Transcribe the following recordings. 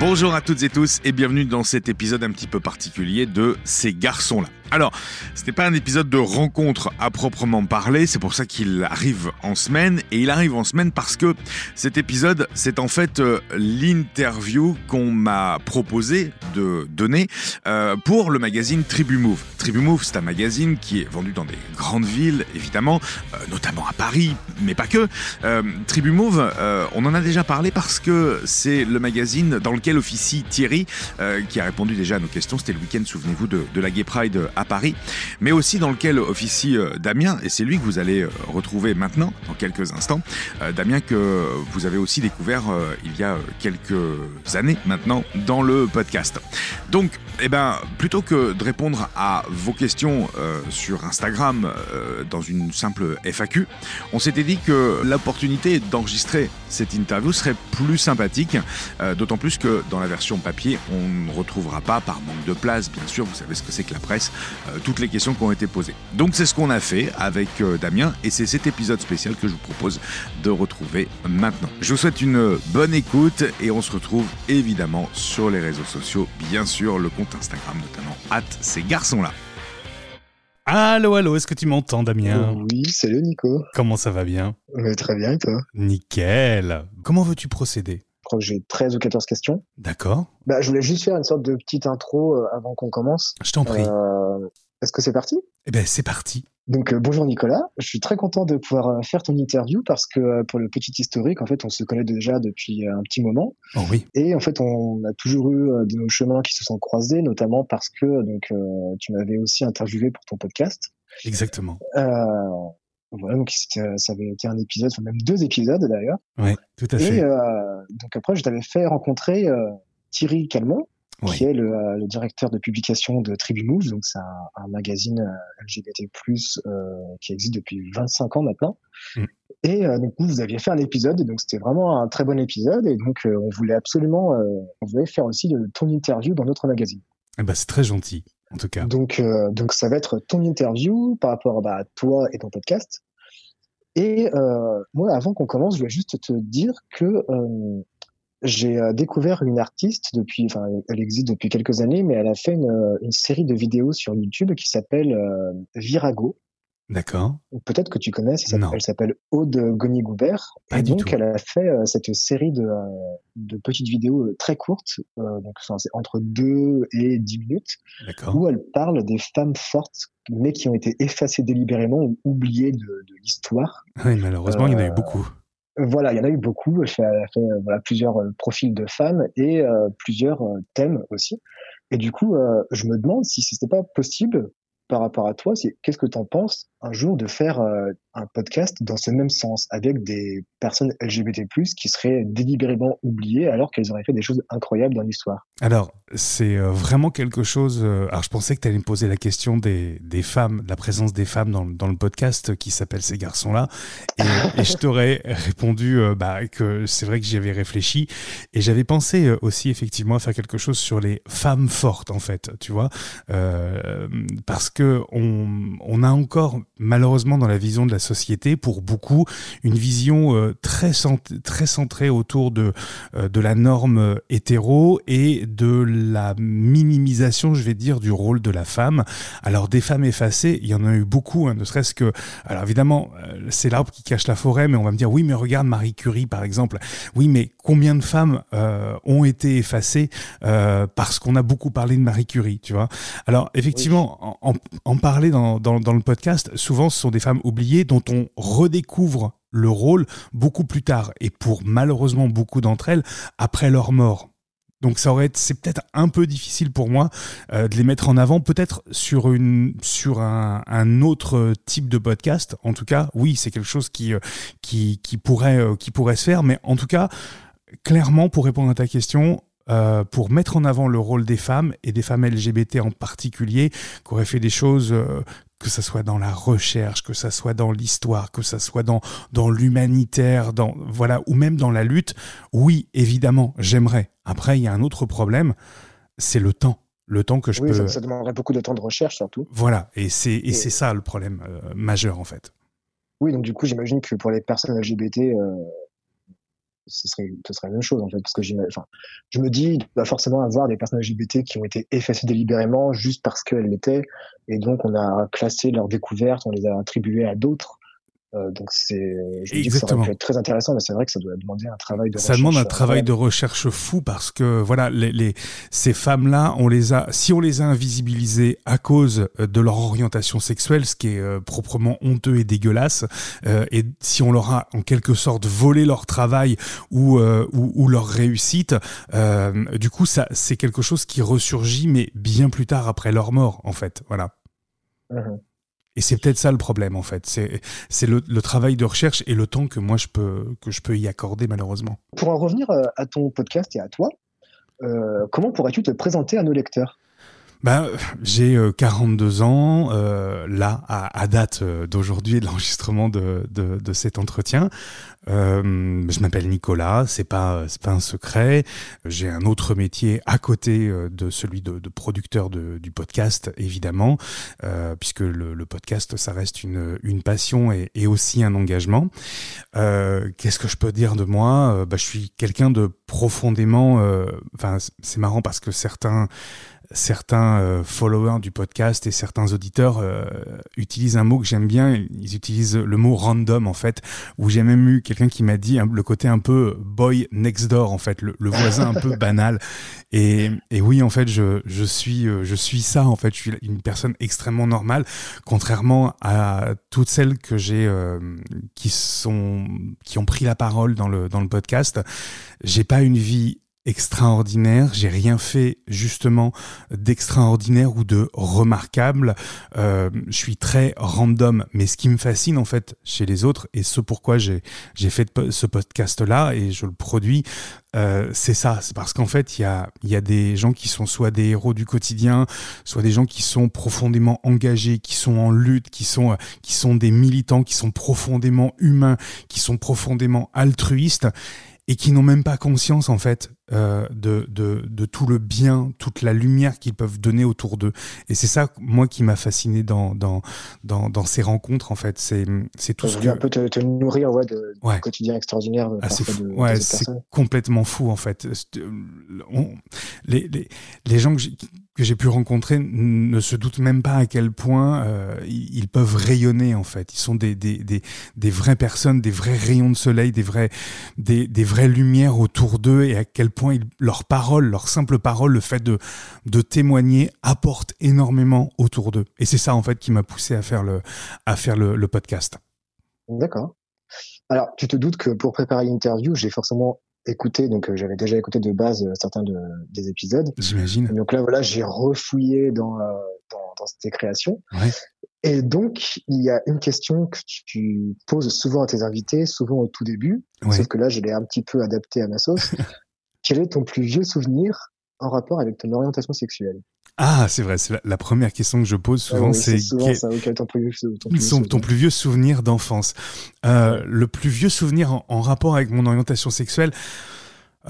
Bonjour à toutes et tous et bienvenue dans cet épisode un petit peu particulier de Ces garçons-là. Alors, ce n'est pas un épisode de rencontre à proprement parler, c'est pour ça qu'il arrive en semaine, et il arrive en semaine parce que cet épisode, c'est en fait euh, l'interview qu'on m'a proposé de donner euh, pour le magazine Tribu Move. Tribu Move, c'est un magazine qui est vendu dans des grandes villes, évidemment, euh, notamment à Paris, mais pas que. Tribu Move, on en a déjà parlé parce que c'est le magazine dans lequel officie Thierry, qui a répondu déjà à nos questions, c'était le week-end, souvenez-vous, de, la Gay Pride Paris, mais aussi dans lequel officie euh, Damien, et c'est lui que vous allez euh, retrouver maintenant, dans quelques instants. Euh, Damien que vous avez aussi découvert il y a quelques années maintenant dans le podcast. Donc, eh ben, plutôt que de répondre à vos questions sur Instagram dans une simple FAQ, on s'était dit que l'opportunité d'enregistrer cette interview serait plus sympathique, d'autant plus que dans la version papier, on ne retrouvera pas, par manque de place, bien sûr, vous savez ce que c'est que la presse, toutes les questions qui ont été posées. Donc c'est ce qu'on a fait avec euh, Damien et c'est cet épisode spécial que je vous propose de retrouver maintenant. Je vous souhaite une bonne écoute et on se retrouve évidemment sur les réseaux sociaux, bien sûr le compte Instagram notamment, at ces garçons-là. Allô, allô, est-ce que tu m'entends, Damien? Oui, salut Nico. Comment ça va bien? Très bien, et toi? Nickel. Comment veux-tu procéder? Crois que j'ai 13 ou 14 questions. D'accord. Bah, je voulais juste faire une sorte de petite intro euh, avant qu'on commence. Je t'en prie. Euh, est-ce que c'est parti? Eh bien, c'est parti. Donc bonjour Nicolas, je suis très content de pouvoir faire ton interview parce que pour le petit historique, en fait, on se connaît déjà depuis un petit moment. Oh oui. Et en fait, on a toujours eu de nos chemins qui se sont croisés, notamment parce que donc tu m'avais aussi interviewé pour ton podcast. Exactement. Voilà, donc ça avait été un épisode, enfin même deux épisodes d'ailleurs. Oui, tout à fait. Et euh, donc après, je t'avais fait rencontrer euh, Thierry Calmont, qui est le, euh, le, directeur de publication de Tribu Move, donc c'est un, un, magazine euh, LGBT+ euh, qui existe depuis 25 ans maintenant. Mm. Et donc vous aviez fait un épisode, donc c'était vraiment un très bon épisode, et donc on voulait absolument, on voulait faire aussi de ton interview dans notre magazine. Eh ben, c'est très gentil en tout cas. Donc, euh, donc ça va être ton interview par rapport bah, à toi et ton podcast. Et euh, moi, avant qu'on commence, je voulais juste te dire que euh, j'ai euh, découvert une artiste depuis, enfin, elle existe depuis quelques années, mais elle a fait une, série de vidéos sur YouTube qui s'appelle Virago. D'accord. Peut-être que tu connais, elle s'appelle Aude Goni-Goubert. Et donc, elle a fait euh, cette série de, euh, de, petites vidéos euh, très courtes, donc c'est entre 2 et 10 minutes, où elle parle des femmes fortes, mais qui ont été effacées délibérément ou oubliées de, de l'histoire. Oui, malheureusement, il y en a eu beaucoup. Voilà, il y en a eu beaucoup. Elle a fait, voilà, plusieurs profils de femmes et plusieurs thèmes aussi. Et du coup, je me demande si ce n'était pas possible par rapport à toi, c'est qu'est-ce que tu en penses un jour de faire euh, un podcast dans ce même sens avec des personnes LGBT+ qui seraient délibérément oubliées alors qu'elles auraient fait des choses incroyables dans l'histoire. Alors, c'est euh, vraiment quelque chose euh, alors je pensais que tu allais me poser la question des, femmes, de la présence des femmes dans, dans le podcast qui s'appelle ces garçons-là. Et, je t'aurais répondu bah, que c'est vrai que j'y avais réfléchi. Et j'avais pensé aussi effectivement à faire quelque chose sur les femmes fortes en fait, tu vois, parce que on, on a encore malheureusement dans la vision de la société, pour beaucoup, une vision euh, très, très centrée autour de, euh, de la norme euh, hétéro et de la minimisation, je vais dire, du rôle de la femme. Alors des femmes effacées, il y en a eu beaucoup, hein, ne serait-ce que... Alors évidemment, c'est l'arbre qui cache la forêt, mais on va me dire, oui, mais regarde Marie Curie, par exemple. Oui, mais combien de femmes ont été effacées parce qu'on a beaucoup parlé de Marie Curie, tu vois? Alors effectivement, en, en, parler dans, dans, dans le podcast, souvent ce sont des femmes oubliées dont on redécouvre le rôle beaucoup plus tard et pour malheureusement beaucoup d'entre elles après leur mort. Donc ça aurait c'est peut-être un peu difficile pour moi euh, de les mettre en avant, peut-être sur une sur un, un, autre type de podcast. En tout cas, oui, c'est quelque chose qui euh, qui, pourrait euh, qui pourrait se faire, mais en tout cas, clairement pour répondre à ta question, pour mettre en avant le rôle des femmes et des femmes LGBT en particulier, qui auraient fait des choses que ça soit dans la recherche, que ça soit dans l'histoire, que ça soit dans dans l'humanitaire, dans voilà, ou même dans la lutte. Oui, évidemment, j'aimerais. Après, il y a un autre problème, c'est le temps. Le temps que je oui, peux. Ça, demanderait beaucoup de temps de recherche surtout. Voilà, et c'est et, c'est ça le problème euh, majeur en fait. Oui, donc du coup, j'imagine que pour les personnes LGBT, euh, ce serait, ce serait la même chose en fait, parce que enfin, je me dis, il forcément avoir des personnes LGBT qui ont été effacées délibérément juste parce qu'elles l'étaient, et donc on a classé leurs découvertes, on les a attribuées à d'autres. Euh, donc c'est, je dis que ça aurait pu être très intéressant, mais c'est vrai que ça doit demander un travail de ça demande un travail de recherche fou parce que voilà, les, les ces femmes-là, on les a, si on les a invisibilisées à cause de leur orientation sexuelle, ce qui est euh, proprement honteux et dégueulasse, euh, et si on leur a en quelque sorte volé leur travail ou ou, ou, leur réussite, du coup ça c'est quelque chose qui ressurgit, mais bien plus tard après leur mort en fait, voilà. Mmh et c'est peut-être ça le problème en fait. C'est le, travail de recherche et le temps que moi je peux, que je peux y accorder malheureusement. Pour en revenir euh, à ton podcast et à toi, euh, comment pourrais-tu te présenter à nos lecteurs? Ben, j'ai 42 euh, ans, euh, là, à, à date euh, d'aujourd'hui de l'enregistrement de, de, de, cet entretien. Euh, je m'appelle Nicolas, c'est pas pas un secret. J'ai un autre métier à côté de celui de, de producteur de, du podcast, évidemment, puisque le, le, podcast, ça reste une, une passion et, et aussi un engagement. Qu'est-ce que je peux dire de moi? Ben, Je suis quelqu'un de profondément... Enfin, c'est marrant parce que certains certains euh, followers du podcast et certains auditeurs euh, utilisent un mot que j'aime bien. Ils utilisent le mot random en fait. Où j'ai même eu quelqu'un qui m'a dit le côté un peu boy next door en fait, le, voisin un peu banal. Et, oui en fait je, je suis euh, je suis ça en fait. Je suis une personne extrêmement normale, contrairement à toutes celles que j'ai qui sont qui ont pris la parole dans le dans le podcast. J'ai pas une vie extraordinaire. J'ai rien fait justement d'extraordinaire ou de remarquable. Euh, je suis très random, mais ce qui me fascine en fait chez les autres et ce pourquoi j'ai fait ce podcast là et je le produis, euh, c'est ça. C'est parce qu'en fait il y a y a des gens qui sont soit des héros du quotidien, soit des gens qui sont profondément engagés, qui sont en lutte, qui sont qui sont des militants, qui sont profondément humains, qui sont profondément altruistes et qui n'ont même pas conscience en fait euh, de, de, de, tout le bien, toute la lumière qu'ils peuvent donner autour d'eux. Et c'est ça, moi, qui m'a fasciné dans, dans, dans, dans, ces rencontres, en fait. C'est, c'est tout ce que... un peu te, te nourrir ouais, de, du quotidien extraordinaire ah, c'est ouais, c'est complètement fou, en fait. les, les, les gens que que j'ai pu rencontrer ne se doutent même pas à quel point euh, ils peuvent rayonner en fait. Ils sont des, des, des, des, vraies personnes, des vrais rayons de soleil, des, vrais, des, des vraies lumières autour d'eux et à quel point ils, leurs paroles, leurs simples paroles, le fait de, de témoigner apporte énormément autour d'eux. Et c'est ça en fait qui m'a poussé à faire le, à faire le, le podcast. D'accord. Alors, tu te doutes que pour préparer l'interview, j'ai forcément écouté, donc euh, j'avais déjà écouté de base euh, certains de, des épisodes. J'imagine. Donc là, voilà, j'ai refouillé dans, euh, dans, dans tes créations. Ouais. Et donc, il y a une question que tu poses souvent à tes invités, souvent au tout début, ouais. sauf que là, je l'ai un petit peu adapté à ma sauce. Quel est ton plus vieux souvenir en rapport avec ton orientation sexuelle? Ah, c'est vrai, c'est la, première question que je pose souvent, ah c'est ton, plus vieux, ton, plus vieux souvenir d'enfance. Euh, le plus vieux souvenir en, en, rapport avec mon orientation sexuelle,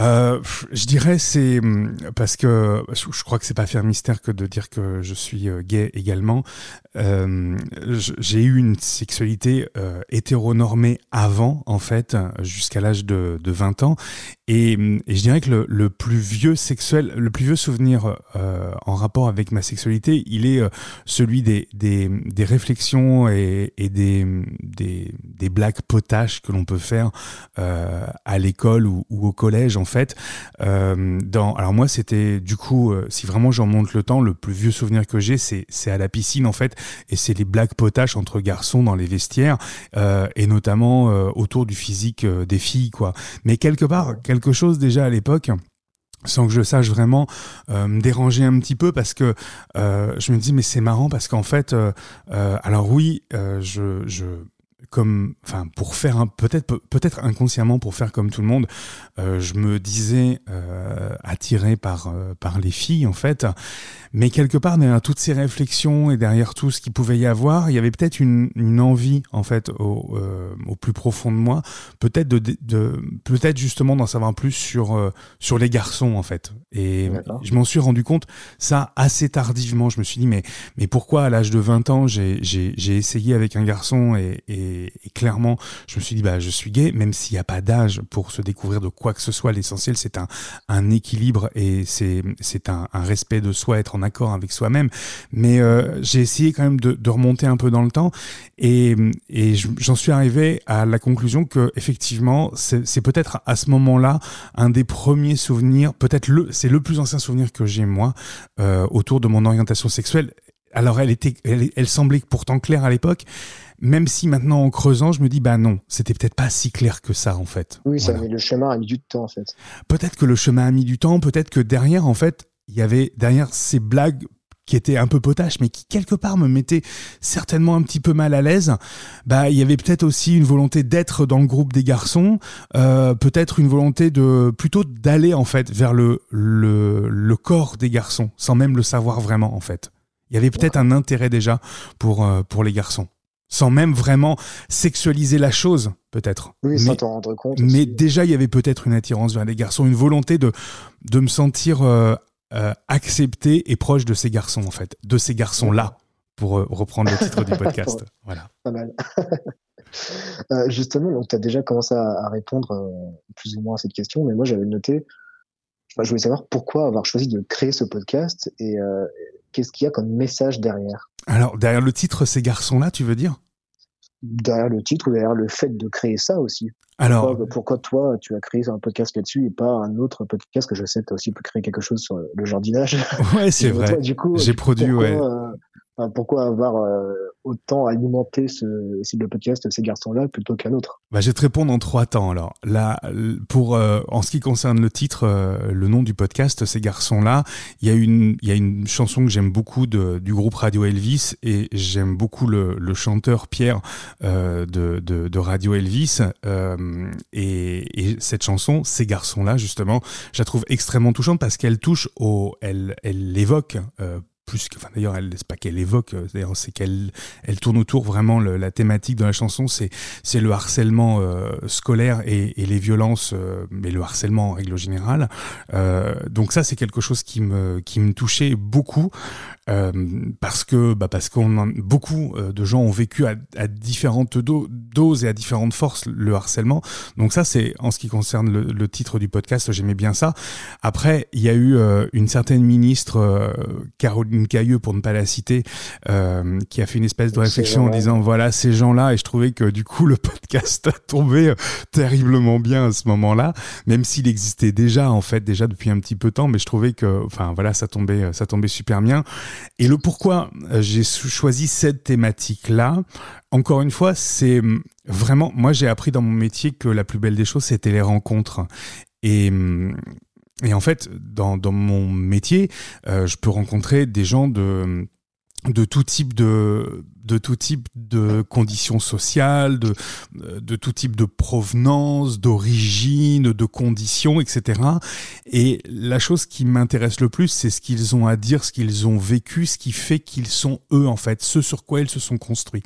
euh, je dirais c'est hum, parce que je crois que c'est pas faire mystère que de dire que je suis euh, gay également. Euh, j'ai eu une sexualité hétéronormée avant en fait jusqu'à l'âge de, de 20 ans et, hum, et, je dirais que le, plus vieux sexuel, le plus vieux souvenir en rapport avec ma sexualité, il est celui des, des, des réflexions et, des, des, des blagues potaches que l'on peut faire à l'école ou, ou au collège en Euh, alors moi, c'était du coup, euh, si vraiment j'en monte le temps, le plus vieux souvenir que j'ai, c'est à la piscine en fait, et c'est les blagues potaches entre garçons dans les vestiaires, euh, et notamment autour du physique des filles, quoi. Mais quelque part, quelque chose déjà à l'époque sans que je sache vraiment me déranger un petit peu parce que je me dis mais c'est marrant parce qu'en fait alors oui je comme, enfin, pour faire un, peut-être, peut-être inconsciemment pour faire comme tout le monde, euh, je me disais euh, attiré par euh, par les filles en fait, mais quelque part derrière toutes ces réflexions et derrière tout ce qu'il pouvait y avoir, il y avait peut-être une, une envie en fait au, euh, au plus profond de moi, peut-être de, de peut-être justement d'en savoir plus sur sur les garçons en fait. Et je m'en suis rendu compte ça assez tardivement. Je me suis dit mais mais pourquoi à l'âge de 20 ans j'ai j'ai j'ai essayé avec un garçon et, et Et, clairement, je me suis dit, bah, je suis gay, même s'il n'y a pas d'âge pour se découvrir de quoi que ce soit. L'essentiel, c'est un, équilibre et c'est, un, respect de soi, être en accord avec soi-même. Mais euh, j'ai essayé quand même de, remonter un peu dans le temps et, et j'en suis arrivé à la conclusion que effectivement, c'est peut-être à ce moment-là un des premiers souvenirs, peut-être le, c'est le plus ancien souvenir que j'ai moi euh, autour de mon orientation sexuelle. Alors elle était, elle, semblait pourtant claire à l'époque, même si maintenant en creusant, je me dis bah non, c'était peut-être pas si clair que ça en fait. Oui, ça le chemin a mis du temps en fait. Peut-être que le chemin a mis du temps, peut-être que derrière en fait, il y avait derrière ces blagues qui était un peu potache, mais qui quelque part me mettait certainement un petit peu mal à l'aise, bah il y avait peut-être aussi une volonté d'être dans le groupe des garçons, euh, peut-être une volonté de plutôt d'aller en fait vers le, le le corps des garçons, sans même le savoir vraiment en fait. Il y avait peut-être un intérêt déjà pour euh, pour les garçons sans même vraiment sexualiser la chose, peut-être. Oui, sans t'en rendre compte. Mais déjà, il y avait peut-être une attirance vers les garçons, une volonté de, de me sentir euh, euh, accepté et proche de ces garçons, en fait, de ces garçons-là, pour reprendre le titre du podcast. Voilà. Pas mal. justement, tu as déjà commencé à, répondre plus ou moins à cette question, mais moi j'avais noté, je voulais savoir pourquoi avoir choisi de créer ce podcast et euh, qu'est-ce qu'il y a comme message derrière. Alors, derrière le titre Ces garçons-là, tu veux dire? Derrière le titre ou derrière le fait de créer ça aussi? Alors, pourquoi, toi, tu as créé un podcast là-dessus et pas un autre podcast que je sais tu as aussi pu créer quelque chose sur le jardinage? Ouais, c'est vrai. J'ai produit, ouais. Euh, pourquoi avoir euh, autant alimenté ce de podcast ces garçons-là plutôt qu'un autre? Bah, Je vais te répondre en trois temps. Alors, là, pour, euh, en ce qui concerne le titre, euh, le nom du podcast, ces garçons-là, il y, a une, y a une chanson que j'aime beaucoup du groupe Radio Elvis et j'aime beaucoup le, le, chanteur Pierre de, Radio Elvis. Et, et, cette chanson, ces garçons-là, justement, je la trouve extrêmement touchante parce qu'elle touche au. Elle, elle évoque d'ailleurs elle c'est pas qu'elle évoque euh, d'ailleurs c'est qu'elle elle tourne autour vraiment la thématique de la chanson c'est c'est le harcèlement euh, scolaire et, et, les violences euh, mais le harcèlement en règle générale. Donc ça c'est quelque chose qui me qui me touchait beaucoup parce que bah parce qu'on beaucoup de gens ont vécu à, à différentes doses et à différentes forces le harcèlement. Donc ça c'est en ce qui concerne le, le titre du podcast j'aimais bien ça. Après il y a eu une certaine ministre Caroline Cailleux, pour ne pas la citer, euh, qui a fait une espèce de réflexion en disant voilà ces gens-là, et je trouvais que du coup le podcast a tombé euh, terriblement bien à ce moment-là, même s'il existait déjà en fait déjà depuis un petit peu de temps, mais je trouvais que enfin voilà ça tombait ça tombait super bien. Et le pourquoi euh, j'ai choisi cette thématique-là, encore une fois, c'est hum, vraiment moi j'ai appris dans mon métier que la plus belle des choses c'était les rencontres et hum, et en fait, dans, dans mon métier, euh, je peux rencontrer des gens de de tout type de de tout type de conditions sociales, de, de tout type de provenance, d'origine, de conditions, etc. Et la chose qui m'intéresse le plus, c'est ce qu'ils ont à dire, ce qu'ils ont vécu, ce qui fait qu'ils sont eux, en fait, ce sur quoi ils se sont construits.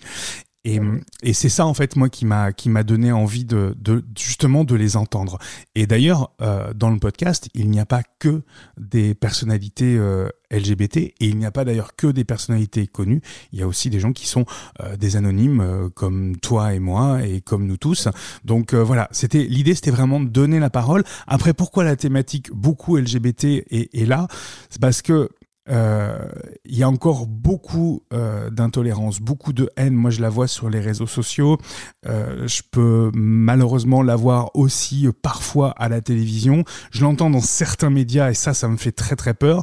Et, et c'est ça en fait moi qui m'a qui m'a donné envie de, de, justement de les entendre. Et d'ailleurs euh, dans le podcast il n'y a pas que des personnalités euh, LGBT et il n'y a pas d'ailleurs que des personnalités connues. Il y a aussi des gens qui sont euh, des anonymes euh, comme toi et moi et comme nous tous. Donc euh, voilà, c'était l'idée c'était vraiment de donner la parole. Après pourquoi la thématique beaucoup LGBT est, est là, c'est parce que il y a encore beaucoup euh, d'intolérance, beaucoup de haine. Moi, je la vois sur les réseaux sociaux. Euh, je peux malheureusement la voir aussi parfois à la télévision. Je l'entends dans certains médias et ça, ça me fait très très peur.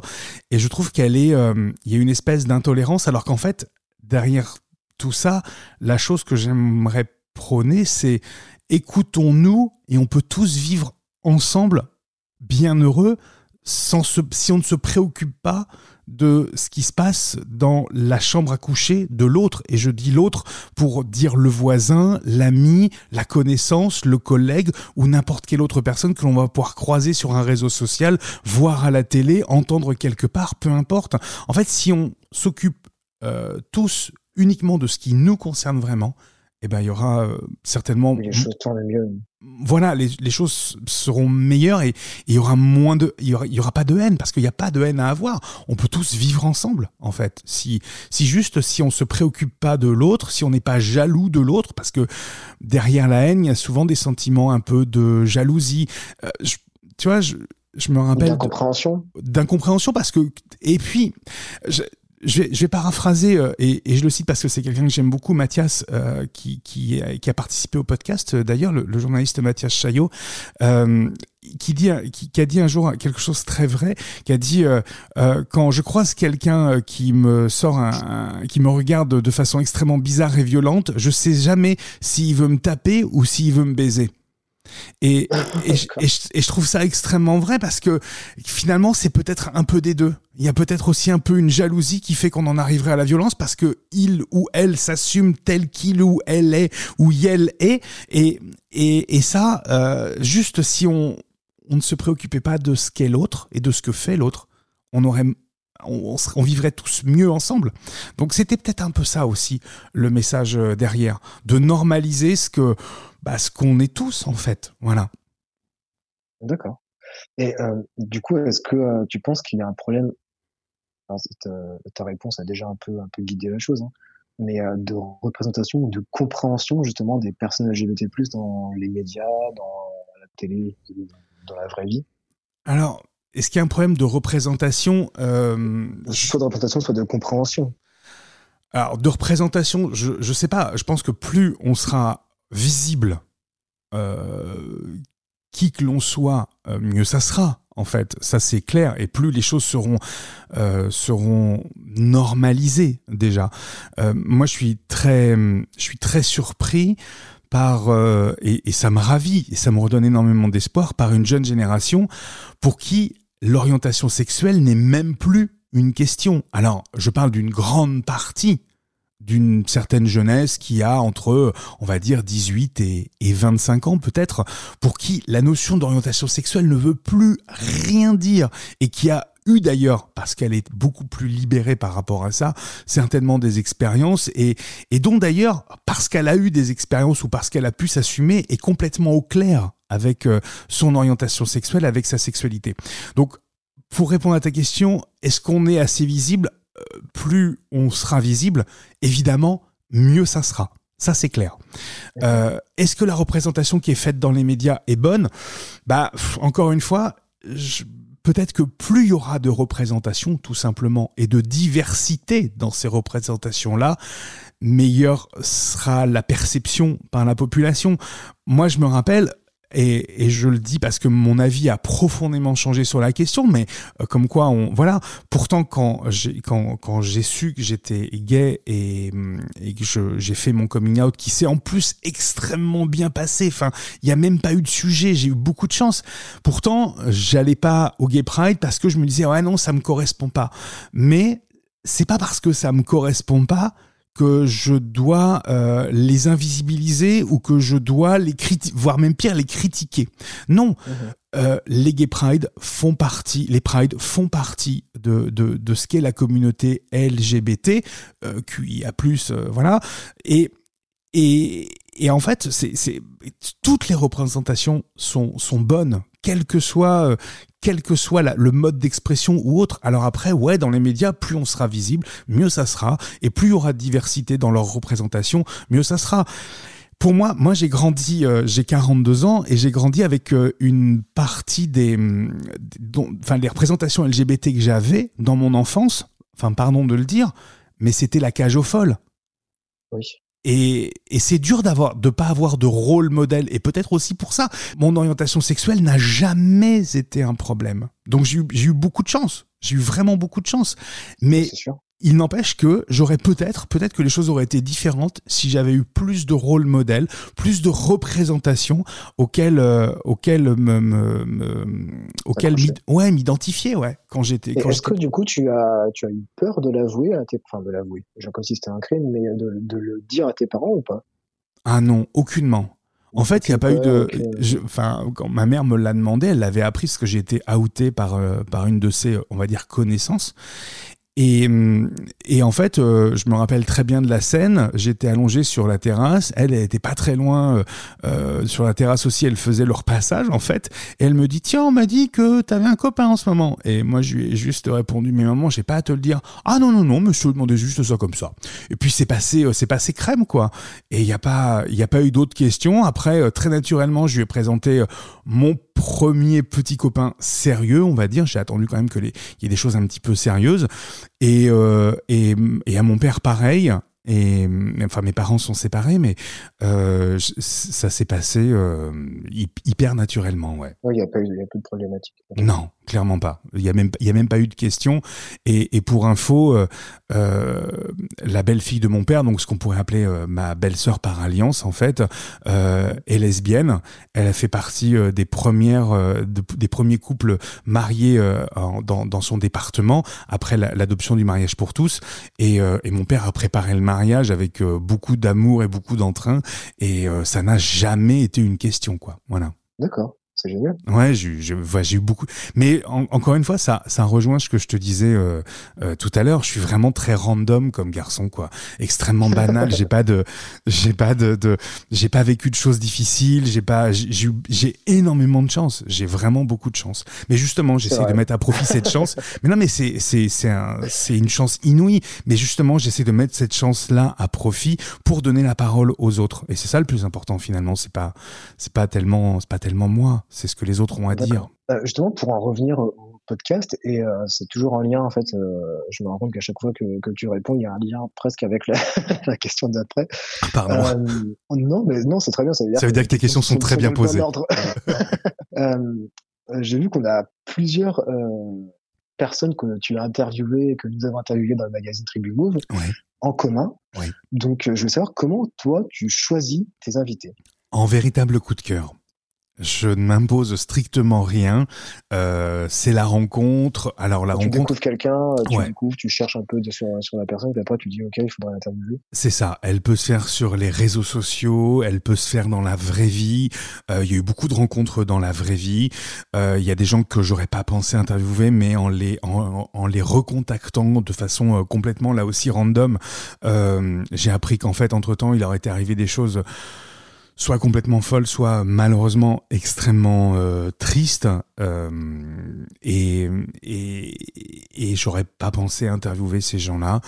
Et je trouve qu'elle est, il y a une espèce d'intolérance, alors qu'en fait, derrière tout ça, la chose que j'aimerais prôner, c'est écoutons-nous et on peut tous vivre ensemble, bien heureux, sans si on ne se préoccupe pas de ce qui se passe dans la chambre à coucher de l'autre. Et je dis l'autre pour dire le voisin, l'ami, la connaissance, le collègue ou n'importe quelle autre personne que l'on va pouvoir croiser sur un réseau social, voir à la télé, entendre quelque part, peu importe. En fait, si on s'occupe euh, tous uniquement de ce qui nous concerne vraiment, eh ben, il y aura euh, certainement les choses mieux. Voilà, les, les, choses seront meilleures et il y aura moins de, il y aura, y aura pas de haine parce qu'il n'y a pas de haine à avoir. On peut tous vivre ensemble, en fait. Si, si juste, si on se préoccupe pas de l'autre, si on n'est pas jaloux de l'autre, parce que derrière la haine, il y a souvent des sentiments un peu de jalousie. Euh, tu vois, je, je me rappelle d'incompréhension d'incompréhension parce que et puis je, je vais, je vais paraphraser, euh, et, et, je le cite parce que c'est quelqu'un que j'aime beaucoup, Mathias, euh, qui, qui, qui, a participé au podcast, euh, d'ailleurs, le, le, journaliste Mathias Chaillot, euh, qui, dit, qui, qui, a dit un jour quelque chose très vrai, qui a dit euh, quand je croise quelqu'un qui me sort un, un, qui me regarde de façon extrêmement bizarre et violente, je sais jamais s'il veut me taper ou s'il veut me baiser. Et, et, je, et, je, trouve ça extrêmement vrai parce que finalement, c'est peut-être un peu des deux. Il y a peut-être aussi un peu une jalousie qui fait qu'on en arriverait à la violence parce que il ou elle s'assume tel qu'il ou elle est ou elle est. Et, et, et ça, euh, juste si on, on ne se préoccupait pas de ce qu'est l'autre et de ce que fait l'autre, on aurait on, on, vivrait tous mieux ensemble. Donc c'était peut-être un peu ça aussi le message euh, derrière, de normaliser ce que bah, ce qu'on est tous en fait. Voilà. D'accord. Et euh, du coup, est-ce que euh, tu penses qu'il y a un problème ta, ta, réponse a déjà un peu, un peu guidé la chose, hein, mais de représentation, de compréhension justement des personnes LGBT+ dans les médias, dans la télé, dans la vraie vie? Alors, est-ce qu'il y a un problème de représentation euh, Soit de représentation, soit de compréhension. Alors, de représentation, je ne sais pas. Je pense que plus on sera visible, euh, qui que l'on soit, euh, mieux ça sera. En fait, ça c'est clair. Et plus les choses seront euh, seront normalisées déjà. Euh, moi, je suis très je suis très surpris par euh, et, et ça me ravit et ça me redonne énormément d'espoir par une jeune génération pour qui l'orientation sexuelle n'est même plus une question. Alors, je parle d'une grande partie d'une certaine jeunesse qui a entre, on va dire, 18 et, et 25 ans peut-être, pour qui la notion d'orientation sexuelle ne veut plus rien dire et qui a eu d'ailleurs, parce qu'elle est beaucoup plus libérée par rapport à ça, certainement des expériences et, et dont d'ailleurs, parce qu'elle a eu des expériences ou parce qu'elle a pu s'assumer, est complètement au clair avec euh, son orientation sexuelle, avec sa sexualité. Donc, pour répondre à ta question, est-ce qu'on est assez visible? Plus on sera visible, évidemment, mieux ça sera. Ça, c'est clair. Euh, Est-ce que la représentation qui est faite dans les médias est bonne? Bah, encore une fois, peut-être que plus il y aura de représentation, tout simplement, et de diversité dans ces représentations-là, meilleure sera la perception par la population. Moi, je me rappelle, et, et, je le dis parce que mon avis a profondément changé sur la question, mais euh, comme quoi on voilà. Pourtant, quand j'ai quand quand j'ai su que j'étais gay et, et que j'ai fait mon coming out, qui s'est en plus extrêmement bien passé. Enfin, il y a même pas eu de sujet. J'ai eu beaucoup de chance. Pourtant, j'allais pas au Gay Pride parce que je me disais ouais non ça me correspond pas. Mais c'est pas parce que ça me correspond pas que je dois euh, les invisibiliser ou que je dois les critiquer, voire même pire, les critiquer. Non, mhm. euh, les gay pride font partie, les pride font partie de, de, de ce qu'est la communauté LGBT, euh, QIA+, euh, voilà, et, et, et en fait, c'est, c'est, toutes les représentations sont, sont bonnes, quel que soit euh, quel que soit la, le mode d'expression ou autre. Alors après, ouais, dans les médias, plus on sera visible, mieux ça sera, et plus il y aura de diversité dans leur représentation, mieux ça sera. Pour moi, moi j'ai grandi, euh, j'ai 42 ans et j'ai grandi avec euh, une partie des, enfin des représentations LGBT que j'avais dans mon enfance. Enfin, pardon de le dire, mais c'était la cage aux folles. Oui. Et, et c'est dur d'avoir, de pas avoir de rôle modèle. Et peut-être aussi pour ça, mon orientation sexuelle n'a jamais été un problème. Donc j'ai eu, eu beaucoup de chance. J'ai eu vraiment beaucoup de chance. Mais il n'empêche que j'aurais peut-être, peut-être que les choses auraient été différentes si j'avais eu plus de rôle modèle, plus de représentation auquel, euh, auquel me, me, me auquel ouais, m'identifier, ouais, quand j'étais. Est-ce que du coup tu as, tu as eu peur de l'avouer à tes, enfin de l'avouer, genre comme si c'était un crime, mais de, de le dire à tes parents ou pas? Ah non, aucunement. En fait, il n'y a pas eu de. Enfin, quand ma mère me l'a demandé, elle l'avait appris parce que j'ai été outé par, euh, par une de ses, on va dire, connaissances. Et, et en fait, euh, je me rappelle très bien de la scène. J'étais allongé sur la terrasse. Elle, elle était pas très loin euh, euh, sur la terrasse aussi. Elle faisait leur passage en fait. Et elle me dit tiens, on m'a dit que tu avais un copain en ce moment. Et moi, je lui ai juste répondu mais maman, j'ai pas à te le dire. Ah non non non, monsieur demandait juste ça comme ça. Et puis c'est passé, c'est passé crème quoi. Et il y a pas, il y a pas eu d'autres questions. Après, très naturellement, je lui ai présenté mon premier petit copain sérieux, on va dire. J'ai attendu quand même que les, y ait des choses un petit peu sérieuses. Et, euh, et, et à mon père, pareil. Et enfin, mes parents sont séparés, mais euh, ça s'est passé euh, hyper naturellement, ouais. Il n'y a, pas eu, a plus de problématique. Non, clairement pas. Il y a même il y a même pas eu de question. Et, et pour info, euh, la belle-fille de mon père, donc ce qu'on pourrait appeler ma belle-sœur par alliance en fait, est lesbienne. Elle a fait partie des premières des premiers couples mariés dans, dans son département après l'adoption du mariage pour tous. Et, et mon père a préparé le mariage avec beaucoup d'amour et beaucoup d'entrain. Et ça n'a jamais été une question quoi. Voilà. D'accord c'est génial. Ouais, j'ai eu beaucoup. Mais encore une fois, ça, ça rejoint ce que je te disais euh, euh, tout à l'heure. Je suis vraiment très random comme garçon, quoi. Extrêmement banal. j'ai pas de, j'ai pas de, de j'ai pas vécu de choses difficiles. J'ai pas, j'ai énormément de chance. J'ai vraiment beaucoup de chance. Mais justement, j'essaie de mettre à profit cette chance. Mais non, mais c'est, c'est, c'est un, c'est une chance inouïe. Mais justement, j'essaie de mettre cette chance-là à profit pour donner la parole aux autres. Et c'est ça le plus important finalement. C'est pas, c'est pas tellement, c'est pas tellement moi c'est ce que les autres ont à dire. Euh, justement, pour en revenir au podcast, et euh, c'est toujours un lien, en fait, euh, je me rends compte qu'à chaque fois que, tu réponds, il y a un lien presque avec la, question d'après. Pardon. non, mais non, c'est très bien. Ça veut dire, ça veut dire que, tes questions sont, très bien posées. J'ai vu qu'on a plusieurs personnes que tu as interviewées et que nous avons interviewées dans le magazine Tribu Move en commun. Donc, je veux savoir comment toi, tu choisis tes invités. En véritable coup de cœur. Je ne m'impose strictement rien. Euh, c'est la rencontre. Alors la tu rencontre. découvres quelqu'un, euh, tu découvres, tu cherches un peu sur, sur la personne, puis après tu dis ok, il faudrait l'interviewer. C'est ça. Elle peut se faire sur les réseaux sociaux, elle peut se faire dans la vraie vie. Euh, il y a eu beaucoup de rencontres dans la vraie vie. Euh, il y a des gens que j'aurais pas pensé interviewer, mais en les en, en les recontactant de façon complètement là aussi random, j'ai appris qu'en fait entre temps il aurait été arrivé des choses soit complètement folle, soit malheureusement extrêmement euh, triste. Euh, et, et, et j'aurais pas pensé interviewer ces gens-là.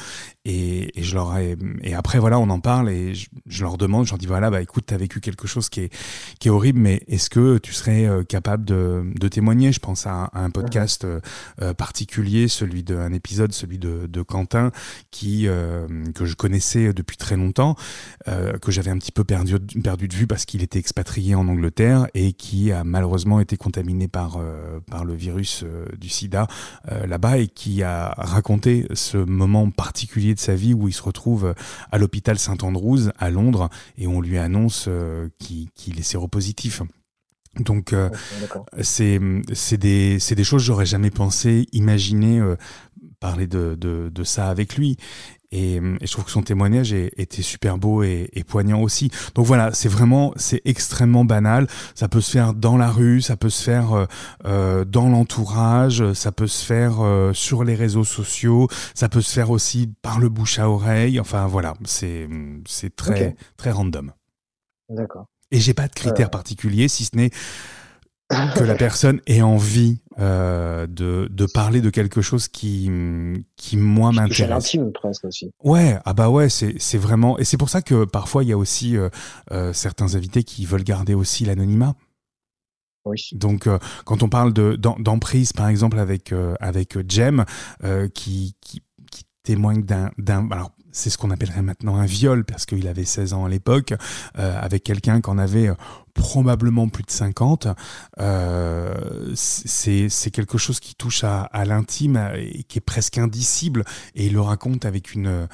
Et, et, je leur ai, et après voilà, on en parle et je, leur demande, je leur dis voilà, bah écoute, t'as vécu quelque chose qui est qui est horrible, mais est-ce que tu serais euh, capable de, de témoigner? Je pense à, un podcast euh, particulier, celui d'un épisode, celui de, de Quentin, qui que je connaissais depuis très longtemps, que j'avais un petit peu perdu perdu de vue parce qu'il était expatrié en Angleterre et qui a malheureusement été contaminé par, euh, par le virus euh, du sida euh, là-bas et qui a raconté ce moment particulier de sa vie où il se retrouve à l'hôpital Saint-Andrews à Londres et on lui annonce qu'il est séropositif. Donc c'est c'est des des choses que j'aurais jamais pensé imaginer parler de, de, de, ça avec lui. Et, je trouve que son témoignage était super beau et, poignant aussi. Donc voilà, c'est vraiment, c'est extrêmement banal. Ça peut se faire dans la rue, ça peut se faire euh, euh dans l'entourage, ça peut se faire euh, sur les réseaux sociaux, ça peut se faire aussi par le bouche à oreille. Enfin voilà, c'est c'est très très random. D'accord. Et j'ai pas de critères euh. particuliers, si ce n'est que la personne ait envie euh, de, de parler de quelque chose qui, qui moi m'intéresse. l'intime presque aussi. Ouais, ah bah ouais, c'est, c'est vraiment et c'est pour ça que parfois il y a aussi euh, euh, certains invités qui veulent garder aussi l'anonymat. Oui. Donc euh, quand on parle de d'emprise par exemple avec euh, avec Jem qui, qui qui témoigne d'un d'un alors c'est ce qu'on appellerait maintenant un viol, parce qu'il avait 16 ans à l'époque, euh, avec quelqu'un qui en avait euh, probablement plus de 50. Euh, c'est quelque chose qui touche à, à l'intime et qui est presque indicible, et il le raconte avec une,